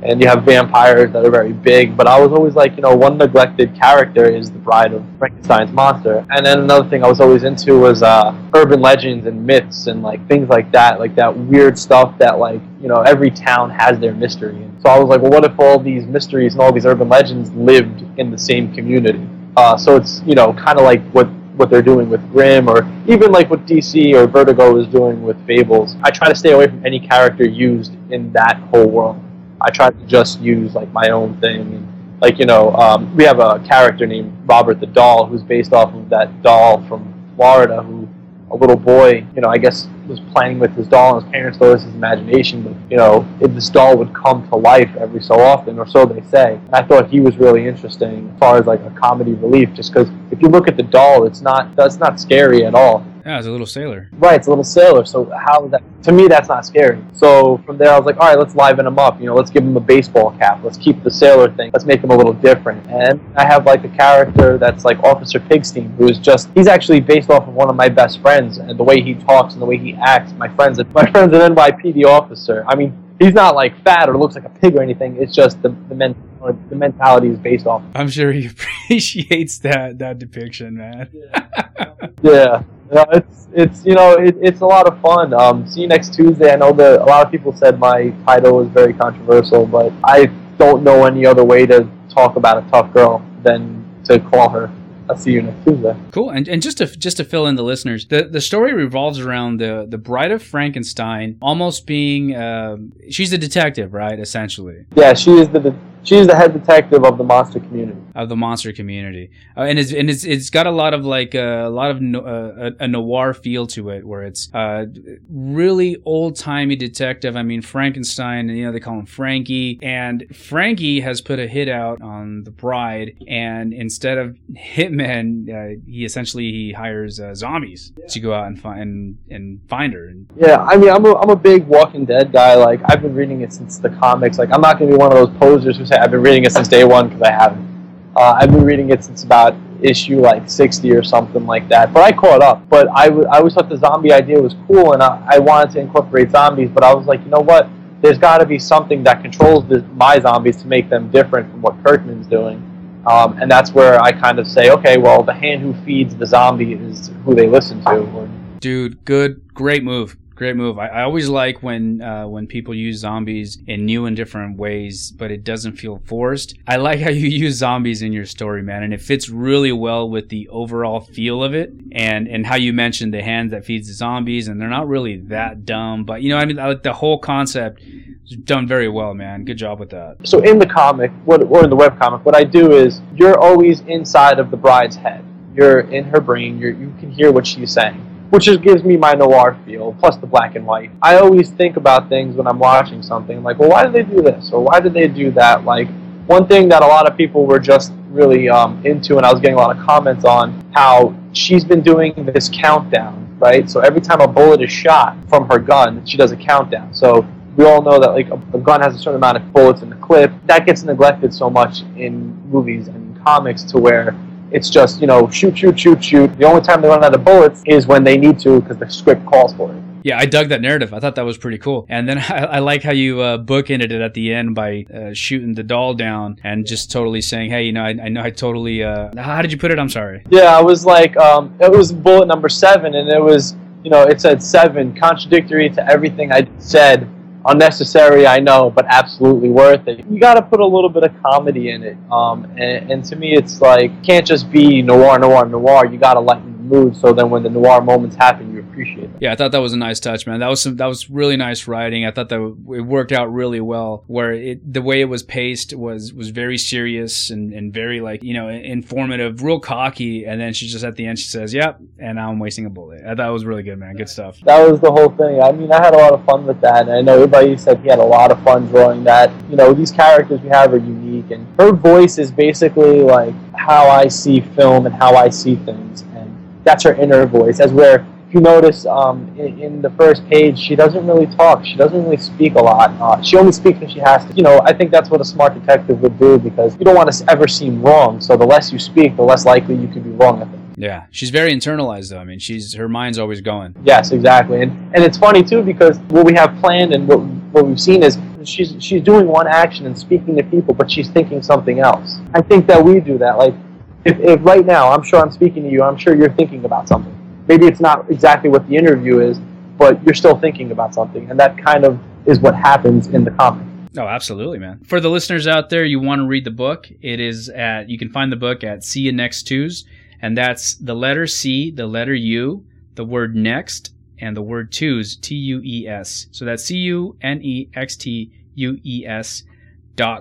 and you have vampires that are very big. But I was always like, you know, one neglected character is the bride of Frankenstein's monster. And then another thing I was always into was uh, urban legends and myths and like things like that, like that weird stuff that like you know every town has their mystery. And so I was like, well, what if all these mysteries and all these urban legends lived in the same community? Uh, so it's you know kind of like what what they're doing with Grimm, or even like what DC or Vertigo is doing with Fables. I try to stay away from any character used in that whole world. I try to just use like my own thing. And, like you know, um, we have a character named Robert the Doll who's based off of that doll from Florida who a little boy, you know, I guess was playing with his doll, and his parents thought it was his imagination, but you know, this doll would come to life every so often, or so they say. And I thought he was really interesting as far as like a comedy relief, just because if you look at the doll, it's not that's not scary at all. Yeah, it's a little sailor. Right, it's a little sailor. So how that to me that's not scary. So from there I was like, all right, let's liven him up. You know, let's give him a baseball cap. Let's keep the sailor thing. Let's make him a little different. And I have like a character that's like Officer Pigstein, who is just he's actually based off of one of my best friends and the way he talks and the way he acts. My friend's my <laughs> friend's an NYPD officer. I mean, he's not like fat or looks like a pig or anything. It's just the the men uh, the mentality is based off. I'm sure he <laughs> appreciates that that depiction, man. yeah. <laughs> yeah. No, it's it's you know it, it's a lot of fun. Um, see you next Tuesday. I know that a lot of people said my title is very controversial, but I don't know any other way to talk about a tough girl than to call her I'll see you next Tuesday. Cool. And, and just to just to fill in the listeners, the, the story revolves around the the Bride of Frankenstein almost being uh, she's a detective, right? Essentially. Yeah, she is the she is the head detective of the monster community. Of the monster community, uh, and it's and it's it's got a lot of like uh, a lot of no, uh, a, a, noir feel to it, where it's uh, really old timey detective. I mean Frankenstein, and you know they call him Frankie, and Frankie has put a hit out on the Bride, and instead of hit hitman, uh, he essentially he hires uh, zombies yeah. to go out and find and, and find her. Yeah, I mean, I'm a, I'm a big Walking Dead guy. Like, I've been reading it since the comics. Like, I'm not to be one of those posers who say I've been reading it since day one because I haven't. Uh, I've been reading it since about issue like 60 or something like that. But I caught up. But I, w- I always thought the zombie idea was cool, and I, I wanted to incorporate zombies. But I was like, you know what? There's got to be something that controls the, my zombies to make them different from what Kirkman's doing. Um, and that's where I kind of say, okay, well, the hand who feeds the zombie is who they listen to. Dude, good, great move. Great move. I, I always like when uh, when people use zombies in new and different ways, but it doesn't feel forced. I like how you <laughs> use zombies in your story, man, and it fits really well with the overall feel of it, and and how you mentioned the hand that feeds the zombies, and they're not really that dumb, but you know, I mean, like the whole concept is done very well, man. Good job with that. So in the comic, what or in the web comic, what I do is you're always inside of the bride's head. You're in her brain. You're, you can hear what she's saying which just gives me my noir feel, plus the black and white. I always think about things when I'm watching something, like, well, why did they do this? Or why did they do that? Like, one thing that a lot of people were just really um, into, and I was getting a lot of comments on, how she's been doing this countdown, right? So every time a bullet is shot from her gun, she does a countdown. So we all know that like a, a gun has a certain amount of bullets in the clip. That gets neglected so much in movies and comics to where it's just, you know, shoot, shoot, shoot, shoot. The only time they run out of bullets is when they need to because the script calls for it. Yeah, I dug that narrative. I thought that was pretty cool. And then <laughs> I, I like how you uh, bookended it at the end by uh, shooting the doll down and just totally saying, "Hey, you know, I, I know I totally." Uh, how did you put it? I'm sorry. Yeah, I was like, um, it was bullet number seven, and it was, you know, it said seven, contradictory to everything I said unnecessary, I know, but absolutely worth it. You got to put a little bit of comedy in it, um, and, and, to me, it's like can't just be noir, noir, noir. You got to lighten the mood, so then when the noir moments happen, you appreciate it. Yeah, I thought that was a nice touch, man. That was some, that was really nice writing. I thought that it worked out really well. Where it the way it was paced was was very serious and, and very like you know informative, real cocky, and then she just at the end she says, "Yep," and now I'm wasting a bullet. I thought it was really good, man. Good stuff. That was the whole thing. I mean, I had a lot of fun with that, and I know everybody said he had a lot of fun drawing that. You know, these characters we have are unique, and her voice is basically like how I see film and how I see things, and that's her inner voice. As where you notice um, in, in, the first page, she doesn't really talk. She doesn't really speak a lot. Uh, she only speaks when she has to. You know, I think that's what a smart detective would do because you don't want to ever seem wrong. So the less you speak, the less likely you could be wrong. Think. Yeah, she's very internalized though. I mean, she's her mind's always going. Yes, exactly, and and it's funny too because what we have planned and what what we've seen is she's she's doing one action and speaking to people, but she's thinking something else. I think that we do that. Like, if, if right now I'm sure I'm speaking to you, I'm sure you're thinking about something maybe it's not exactly what the interview is, but you're still thinking about something, and that kind of is what happens in the comic. Oh, absolutely, man. For the listeners out there, you want to read the book, it is at you can find the book at See You Next Tues, and that's the letter C, the letter U, the word next, and the word Tues, T U E S. So that's C U N E X T U E S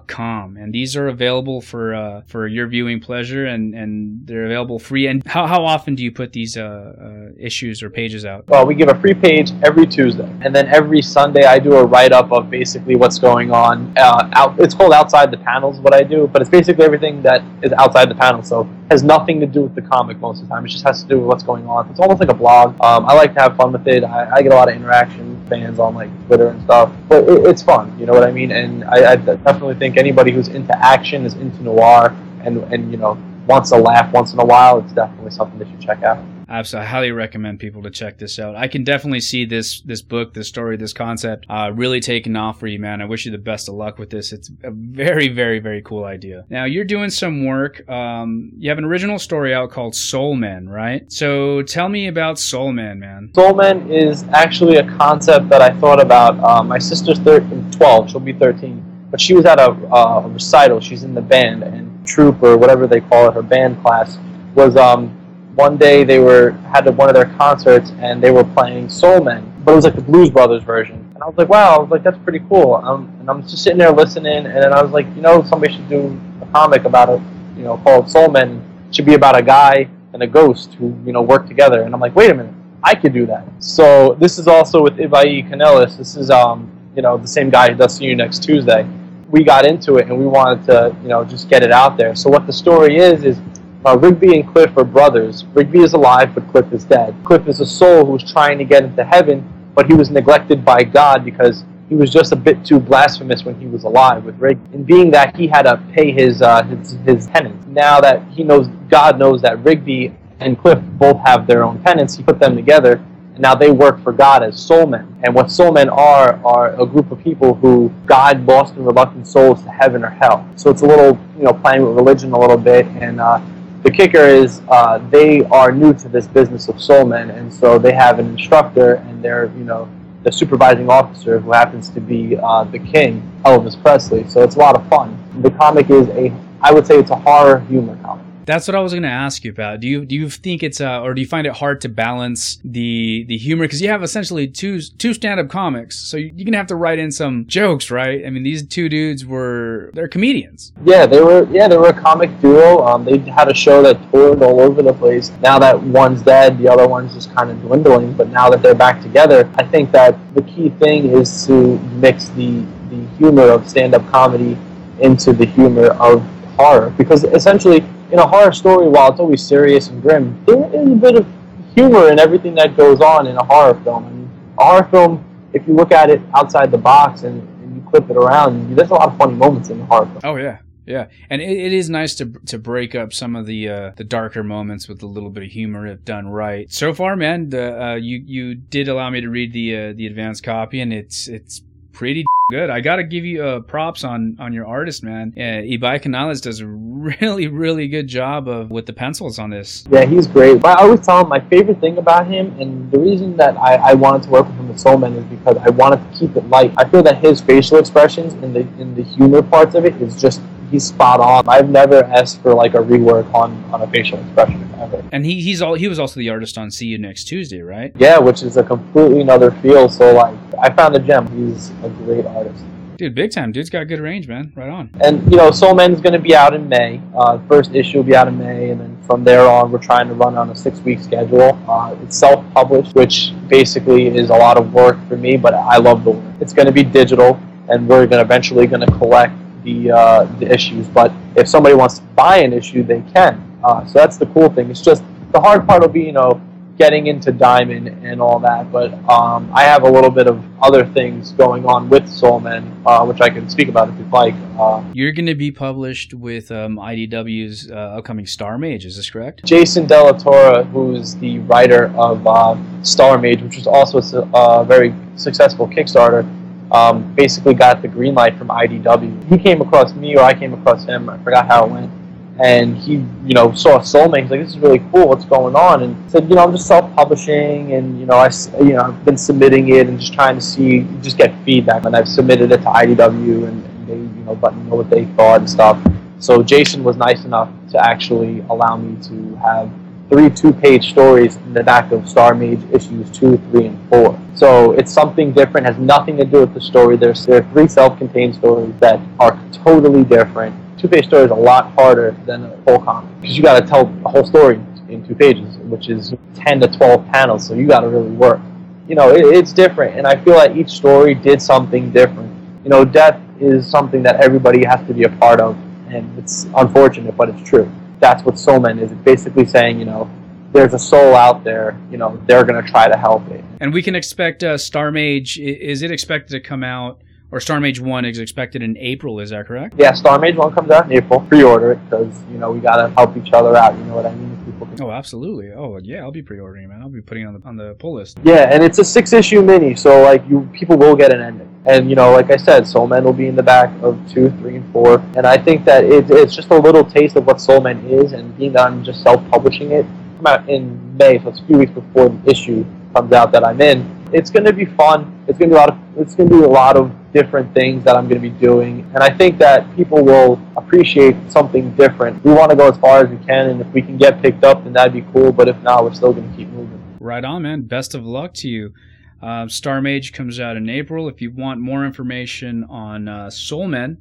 com. And these are available for uh, for your viewing pleasure and and they're available free. And how, how often do you put these uh, uh, issues or pages out? Well we give a free page every tuesday. And then every sunday i do a write-up of basically what's going on uh, out it's called outside the panels what i do but it's basically everything that is outside the panel. So has nothing to do with the comic most of the time. It just has to do with what's going on. It's almost like a blog. Um, i like to have fun with it. I, I get a lot of interaction fans on like Twitter and stuff. But it, it's fun, you know what I mean? And I, I, definitely think anybody who's into action is into noir, and and you know wants to laugh once in a while. It's definitely something that you check out. Absolutely, I highly recommend people to check this out. I can definitely see this this book, this story, this concept uh, really taking off for you, man. I wish you the best of luck with this. It's a very, very, very cool idea. Now you're doing some work. Um, you have an original story out called Soul Men, right? So tell me about Soul Men, man. Soul Men is actually a concept that I thought about. Uh, my sister's 13, 12. She'll be 13, but she was at a, recital. She's in the band and troop or whatever they call it. Her band class was um one day they were had one of their concerts and they were playing Soul Men, but it was like the Blues Brothers version. And I was like, wow, I was like, that's pretty cool. Um, and I'm just sitting there listening, and then I was like, you know, somebody should do a comic about it, you know, called Soul Men. It should be about a guy and a ghost who, you know, work together. And I'm like, wait a minute, I could do that. So this is also with Ibai Canales. This is, um, you know, the same guy who does See You Next Tuesday. We got into it and we wanted to, you know, just get it out there. So what the story is is uh, Rigby and Cliff are brothers. Rigby is alive, but Cliff is dead. Cliff is a soul who was trying to get into heaven, but he was neglected by God because he was just a bit too blasphemous when he was alive with Rigby. And being that he had to pay his uh, his, his penance, now that he knows God knows that Rigby and Cliff both have their own penance, he put them together. And now they work for God as soul men. And what soul men are are a group of people who guide lost and reluctant souls to heaven or hell. So it's a little, you know, playing with religion a little bit and. Uh, the kicker is uh, they are new to this business of soul men, and so they have an instructor, and they're you know the supervising officer who happens to be uh, the king, Elvis Presley. So it's a lot of fun. The comic is a, I would say it's a horror humor comic. That's what I was going to ask you about. Do you do you think it's uh, or do you find it hard to balance the the humor because you have essentially two two stand up comics, so you, are gonna have to write in some jokes, right? I mean, these two dudes were they're comedians. Yeah, they were. Yeah, they were a comic duo. Um, they had a show that toured all over the place. Now that one's dead, the other one's just kind of dwindling. But now that they're back together, I think that the key thing is to mix the the humor of stand up comedy into the humor of horror because essentially in a horror story, while it's always serious and grim, there is a bit of humor in everything that goes on in a horror film. A horror film, if you look at it outside the box and, and you clip it around, there's a lot of funny moments in the horror film. Oh yeah. Yeah, and it, it is nice to to break up some of the uh, the darker moments with a little bit of humor if done right. So far, man, the, uh, you you did allow me to read the uh, the advanced copy, and it's it's pretty good. I got to give you uh, props on on your artist, man. Yeah, Ibai Canales does a <laughs> really really good job of with the pencils on this. Yeah, he's great. I always tell him my favorite thing about him, and the reason that I, I wanted to work with him with Soul Man is because I wanted to keep it light. I feel that his facial expressions and the in the humor parts of it is just he's spot on. I've never asked for like a rework on on a facial expression ever. And he he's all he was also the artist on See You Next Tuesday, right? Yeah, which is a completely another feel. So like I found a gem. He's a great artist. Dude, big time. Dude's got good range, man. Right on. And you know, Soul Man is going to be out in May. Uh, first issue will be out in May, and then from there on, we're trying to run on a six-week schedule. Uh, it's self-published, which basically is a lot of work for me, but I love the work. It's going to be digital, and we're going to eventually going to collect the uh, the issues. But if somebody wants to buy an issue, they can. Uh, so that's the cool thing. It's just the hard part will be, you know, getting into Diamond and all that. But um, I have a little bit of other things going on with Soulman, uh, which I can speak about if you'd like. Uh, You're going to be published with um, IDW's uh, upcoming Star Mage, is this correct? Jason Delatorre, who's the writer of uh, Star Mage, which was also a very successful Kickstarter. Um, basically got the green light from IDW. He came across me, or I came across him. I forgot how it went and he, you know, saw Soulmate. He's like, "This is really cool. What's going on?" And said, "You know, I'm just self-publishing, and you know, I, you know, I've been submitting it and just trying to see, just get feedback. And I've submitted it to IDW, and, and they, you know, me know what they thought and stuff. So Jason was nice enough to actually allow me to have three two-page stories in the back of Star Mage issues two, three, and four. So it's something different. Has nothing to do with the story. There's there are three self-contained stories that are totally different two-page story is a lot harder than a full comic because you got to tell the whole story in two pages, which is 10 to 12 panels. So you got to really work. You know, it, it's different, and I feel like each story did something different. You know, death is something that everybody has to be a part of, and it's unfortunate, but it's true. That's what Soul Man is. It's basically saying, you know, there's a soul out there, you know, they're going to try to help it. And we can expect uh, Star Mage, is it expected to come out or Star Mage 1 is expected in April, is that correct? Yeah, Star Mage 1 comes out in April. Pre-order it because, you know, we got to help each other out, you know what I mean? Oh, absolutely. Oh, yeah, I'll be pre-ordering, man. I'll be putting it on the, on the pull list. Yeah, and it's a six-issue mini, so, like, you people will get an ending. And, you know, like I said, Soul Man will be in the back of 2, 3, and 4. And I think that it, it's just a little taste of what Soul Man is, and being that I'm just self-publishing it, come out in May, so it's a few weeks before the issue comes out that I'm in. It's going to be fun. It's going to be a lot of, it's going to be a lot of different things that I'm going to be doing. And I think that people will appreciate something different. We want to go as far as we can, and if we can get picked up, then that'd be cool. But if not, we're still going to keep moving. Right on, man. Best of luck to you. Uh, Star Mage comes out in April. If you want more information on uh, Soulmen,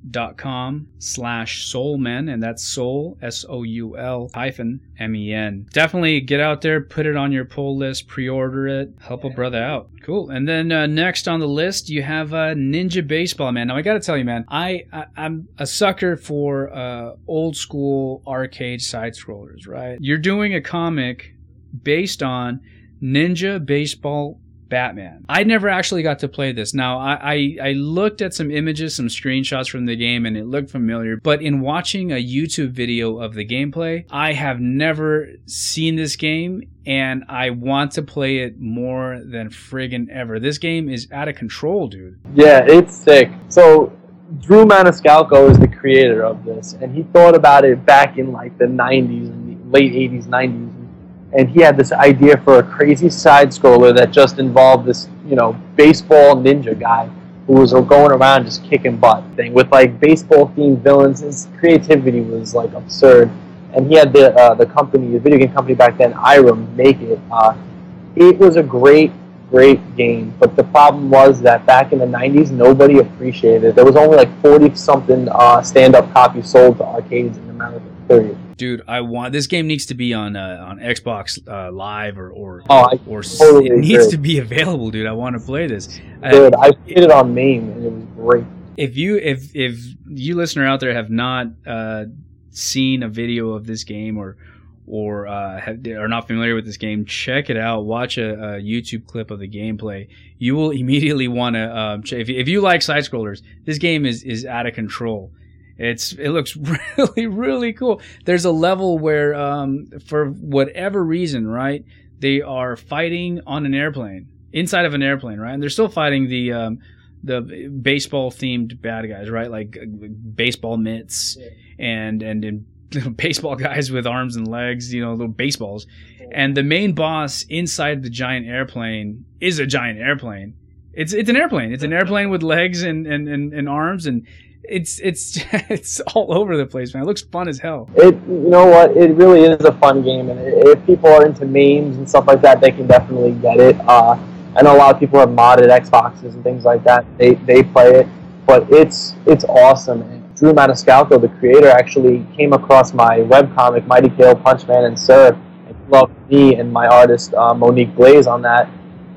captivecomics.com slash soulmen, and that's soul, S-O-U-L hyphen M-E-N. Definitely get out there, put it on your pull list, pre-order it, help a brother out. Cool. And then uh, next on the list, you have uh, Ninja Baseball, man. Now, I got to tell you, man, I, I, am a sucker for uh, old school arcade side scrollers, right? You're doing a comic based on Ninja Baseball Batman. I never actually got to play this. Now, I, I, I, looked at some images, some screenshots from the game, and it looked familiar. But in watching a YouTube video of the gameplay, I have never seen this game, and I want to play it more than friggin' ever. This game is out of control, dude. Yeah, it's sick. So, Drew Maniscalco is the creator of this, and he thought about it back in like the 90s and late 80s, 90s and he had this idea for a crazy side scroller that just involved this, you know, baseball ninja guy who was going around just kicking butt thing with like baseball themed villains. His creativity was like absurd, and he had the uh, the company, the video game company back then, Irem, make it. Uh, it was a great, great game, but the problem was that back in the '90s, nobody appreciated it. There was only like 40 something uh, stand up copies sold to arcades in America. Period dude, I want this game needs to be on uh, on Xbox uh, Live or or oh, or totally it needs to be available, dude. I want to play this. Dude, I played it on MAME and it was great. If you if if you listener out there have not uh, seen a video of this game or or uh, have, are not familiar with this game, check it out. Watch a, a YouTube clip of the gameplay. You will <laughs> immediately want to. Um, if, if you like side scrollers, this game is is out of control. It's it looks <laughs> really really cool. There's a level where um, for whatever reason, right, they are fighting on an airplane inside of an airplane, right, and they're still fighting the um, the baseball themed bad guys, right, like uh, baseball mitts yeah. and and and <laughs> baseball guys with arms and legs, you know, little baseballs. And the main boss inside the giant airplane is a giant airplane. It's it's an airplane. It's an airplane with legs and, and, and, and arms and it's it's <laughs> it's all over the place, man. It looks fun as hell. It you know what? It really is a fun game, and if people are into MAME and stuff like that, they can definitely get it. Uh, I know a lot of people have modded Xboxes and things like that. They they play it, but it's it's awesome. And Drew Maniscalco, the creator, actually came across my webcomic Mighty Kale Punchman and Sir, and loved me and my artist uh, Monique Blaze on that,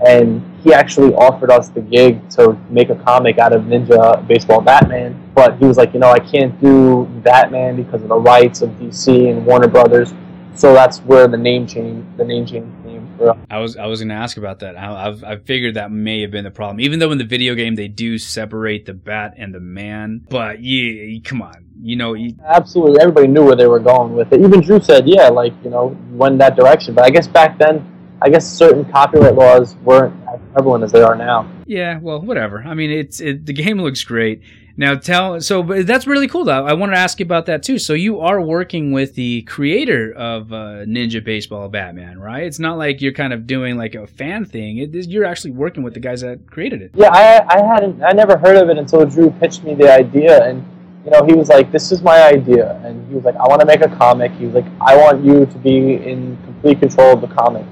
and he actually offered us the gig to make a comic out of Ninja Baseball Batman. But he was like, you know, I can't do Batman because of the rights of DC and Warner Brothers. So that's where the name change, the name change came from. I was I was going to ask about that. I, I've I figured that may have been the problem, even though in the video game they do separate the bat and the man. But yeah, come on, you know. You, Absolutely, everybody knew where they were going with it. Even Drew said, yeah, like you know, went that direction. But I guess back then I guess certain copyright laws weren't as prevalent as they are now. Yeah, well, whatever. I mean, it's it, the game looks great. Now tell so but that's really cool though. I wanted to ask you about that too. So you are working with the creator of uh, Ninja Baseball Batman, right? It's not like you're kind of doing like a fan thing. It, you're actually working with the guys that created it. Yeah, I I hadn't I never heard of it until Drew pitched me the idea and you know, he was like, "This is my idea," and he was like, "I want to make a comic." He was like, "I want you to be in complete control of the comic."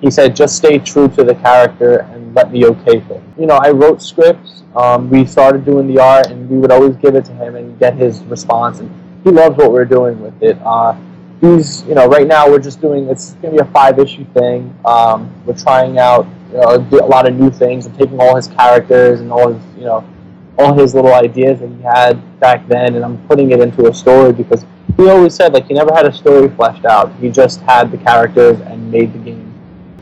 He said, just stay true to the character and let me okay things. You know, I wrote scripts. Um, we started doing the art, and we would always give it to him and get his response. And he loves what we're doing with it. Uh, he's, you know, right now we're just doing. It's to be a five-issue thing. Um, we're trying out you know, a lot of new things and taking all his characters and all his, you know, all his little ideas that he had back then, and I'm putting it into a story because he always said like he never had a story fleshed out. He just had the characters and made the game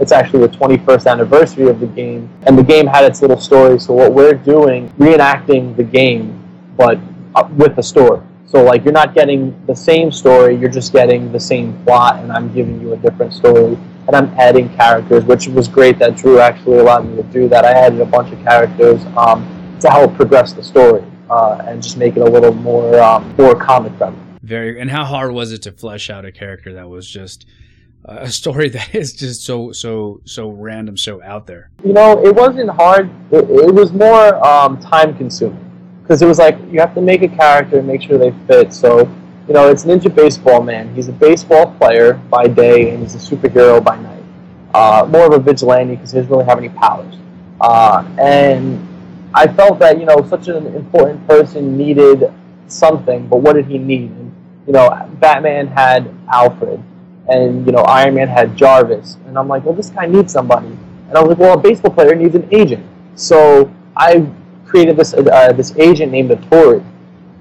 it's actually the 21st anniversary of the game, and the game had its little story. So what we're doing, reenacting the game, but with the story. So like you're not getting the same story, you're just getting the same plot, and I'm giving you a different story, and I'm adding characters, which was great that Drew actually allowed me to do that. I added a bunch of characters um, to help progress the story uh, and just make it a little more um, more comic friendly. Very. And how hard was it to flesh out a character that was just a story <laughs> that is just so so so random, so out there? You know, it wasn't hard. It, it was more um, time consuming because it was like you have to make a character and make sure they fit. So, you know, it's Ninja Baseball Man. He's a baseball player by day and he's a superhero by night. Uh, more of a vigilante because he doesn't really have any powers. Uh, and I felt that you know such an important person needed something, but what did he need? And, you know, Batman had Alfred and you know Iron Man had Jarvis, and I'm like, well, this guy needs somebody, and I was like, well, a baseball player needs an agent, so I created this uh, this agent named Atori,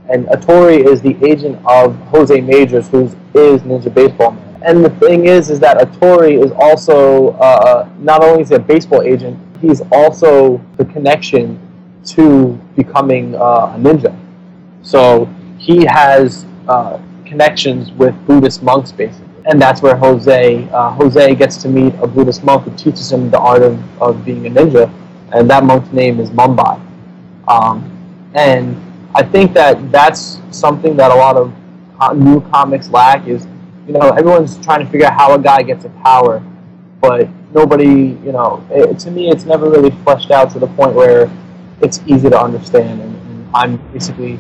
and Atori is the agent of Jose Majors, who is Ninja Baseball Man. And the thing is, is that Atori is also uh, not only is he a baseball agent, he's also the connection to becoming uh, a ninja. So he has uh, connections with Buddhist monks, basically and that's where Jose uh, Jose gets to meet a Buddhist monk who teaches him the art of, of being a ninja, and that monk's name is Mumbai. Um, and I think that that's something that a lot of new comics lack is you know, everyone's trying to figure out how a guy gets a power, but nobody, you know, it, to me, it's never really fleshed out to the point where it's easy to understand. And, and I'm basically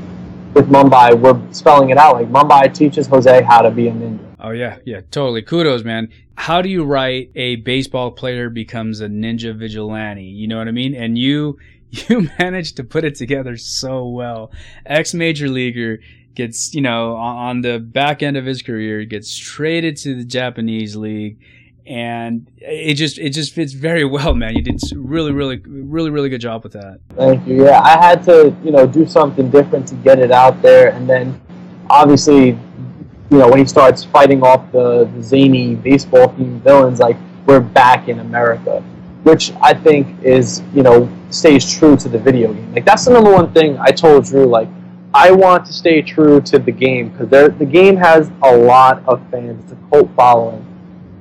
with Mumbai, we're spelling it out. Like Mumbai teaches Jose how to be a ninja. Oh yeah, yeah, totally. Kudos, man. How do you write a baseball player becomes a ninja vigilante? You know what I mean? And you <laughs> you managed to put it together so well. Ex major leaguer gets, you know, on the back end of his career, gets traded to the Japanese league and it just it just fits very well, man. You did really, really, really, really good job with that. Thank you. Yeah, I had to you know do something different to get it out there, and then obviously, you know, when he starts fighting off the, the zany baseball themed villains, like we're back in America, which I think is you know stays true to the video game. Like that's the number one thing I told Drew. Like I want to stay true to the game because the game has a lot of fans. It's a cult following,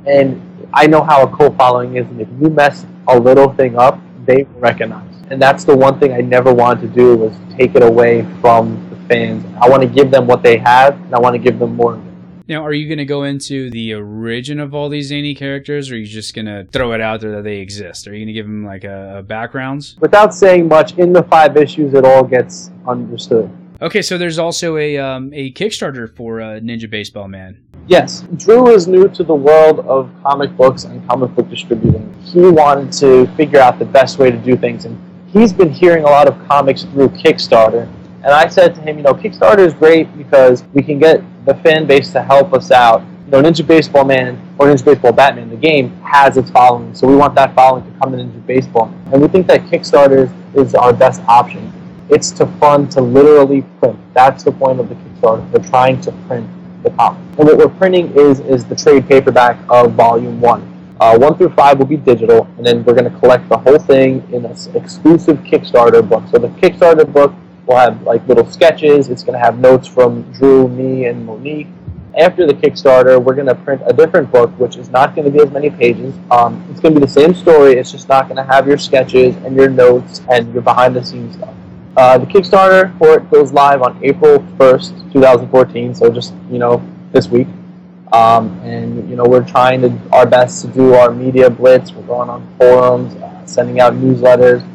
and I know how a cult following is, and if you mess a little thing up, they recognize. And that's the one thing I never wanted to do was take it away from fans. I want to give them what they have, and I want to give them more. Now, are you going to go into the origin of all these zany characters, or are you just going to throw it out there that they exist? Are you going to give them like a, a backgrounds? Without saying much, in the five issues, it all gets understood. Okay, so there's also a um, a Kickstarter for uh, Ninja Baseball Man. Yes, Drew is new to the world of comic books and comic book distributing. He wanted to figure out the best way to do things, and he's been hearing a lot of comics through Kickstarter. And I said to him, you know, Kickstarter is great because we can get the fan base to help us out. You know, Ninja Baseball Man or Ninja Baseball Batman, the game, has its following, so we want that following to come to Ninja Baseball. And we think that Kickstarter is, our best option. It's to fund to literally print. That's the point of the Kickstarter. They're trying to print the comic. And what we're printing is is the trade paperback of Volume One. Uh, one through five will be digital, and then we're going to collect the whole thing in an exclusive Kickstarter book. So the Kickstarter book will have like little sketches. It's going to have notes from Drew, me, and Monique. After the Kickstarter, we're going to print a different book, which is not going to be as many pages. Um, it's going to be the same story. It's just not going to have your sketches and your notes and your behind-the-scenes stuff. Uh, the Kickstarter for it goes live on April 1st, 2014, so just, you know, this week. Um, and, you know, we're trying to our best to do our media blitz. We're going on forums, uh, sending out newsletters,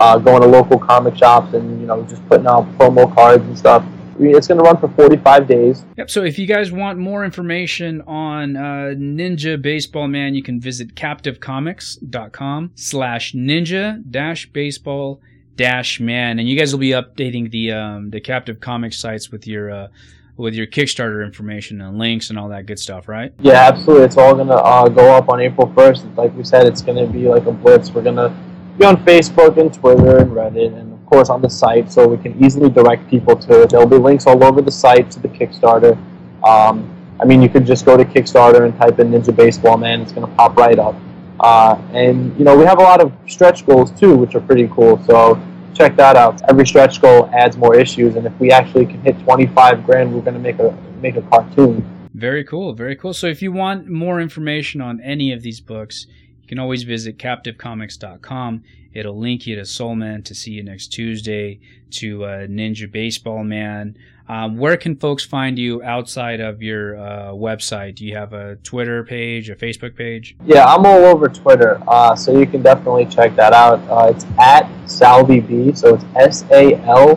uh, going to local comic shops, and, you know, just putting out promo cards and stuff. It's going to run for 45 days. Yep. So if you guys want more information on uh, Ninja Baseball Man, you can visit captivecomics.com slash ninja dash baseball dash man, and you guys will be updating the um, the captive comic sites with your uh, with your Kickstarter information and links and all that good stuff, right? Yeah, absolutely. It's all gonna uh, go up on April first. Like we said, it's gonna be like a blitz. We're gonna be on Facebook and Twitter and Reddit, and of course on the site, so we can easily direct people to it. There'll be links all over the site to the Kickstarter. Um, I mean, you could just go to Kickstarter and type in Ninja Baseball Man. It's gonna pop right up. Uh, and you know, we have a lot of stretch goals too, which are pretty cool. So check that out. Every stretch goal adds more issues, and if we actually can hit 25 grand, we're going to make a make a cartoon. Very cool, very cool. So if you want more information on any of these books, can always visit captivecomics.com. It'll link you to Soulman to see you next Tuesday, to uh, Ninja Baseball Man. Um, where can folks find you outside of your uh, website? Do you have a Twitter page, a Facebook page? Yeah, I'm all over Twitter, uh, so you can definitely check that out. Uh, it's at SalvyB, so it's S A L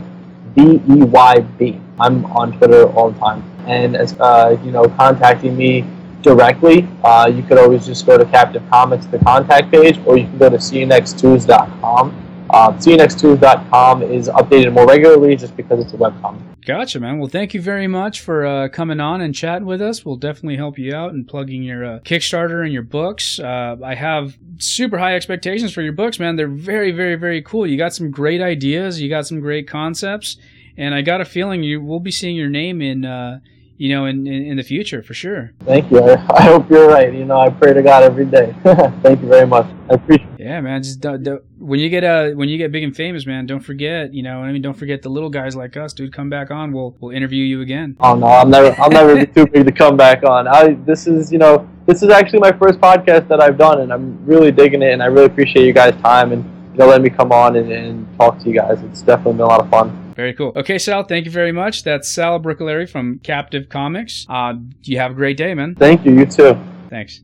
B E Y B. I'm on Twitter all the time, and as uh, you know, contacting me directly, uh, you could always just go to Captive Comics, the contact page, or you can go to seeyounexttues.com. Uh, seeyounexttues.com is updated more regularly just because it's a webcomic. Gotcha, man. Well, thank you very much for uh, coming on and chatting with us. We'll definitely help you out and plugging your uh, Kickstarter and your books. Uh, I have super high expectations for your books, man. They're very, very, very cool. You got some great ideas. You got some great concepts, and I got a feeling you will be seeing your name in uh, you know, in, in, in, the future for sure. Thank you. I, I, hope you're right. You know, I pray to God every day. <laughs> Thank you very much. I appreciate. It. Yeah, man. Just don't, don't, when you get uh when you get big and famous, man, don't forget. You know, I mean, don't forget the little guys like us, dude. Come back on. We'll we'll interview you again. Oh no, I'll never I'll never be too big to come back on. I this is you know this is actually my first podcast that I've done, and I'm really digging it, and I really appreciate you guys' time and you know letting me come on and, and talk to you guys. It's definitely been a lot of fun. Very cool. Okay, Sal, thank you very much. That's Sal Bricklary from Captive Comics. Uh, you have a great day, man. Thank you. You too. Thanks.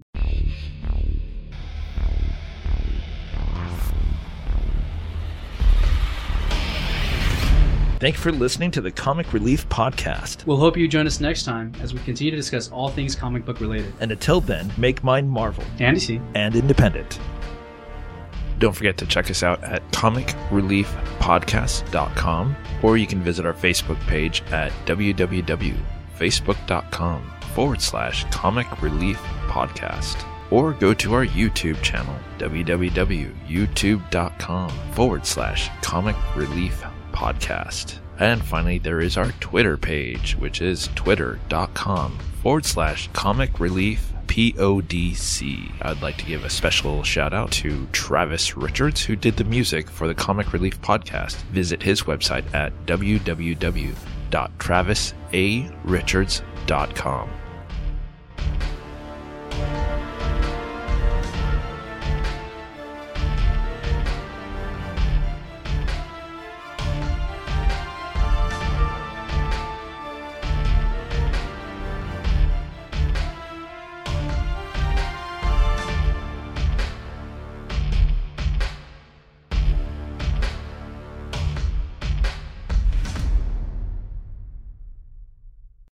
Thank you for listening to the Comic Relief Podcast. We'll hope you join us next time as we continue to discuss all things comic book related. And until then, make mine Marvel and DC. and independent. Don't forget to check us out at comicreliefpodcast.com or you can visit our Facebook page at www.facebook.com forward slash comic relief podcast or go to our YouTube channel www.youtube.com forward slash comic relief podcast. And finally, there is our Twitter page, which is twitter.com forward slash comic relief PODC. I'd like to give a special shout out to Travis Richards, who did the music for the Comic Relief podcast. Visit his website at www.travisarichards.com.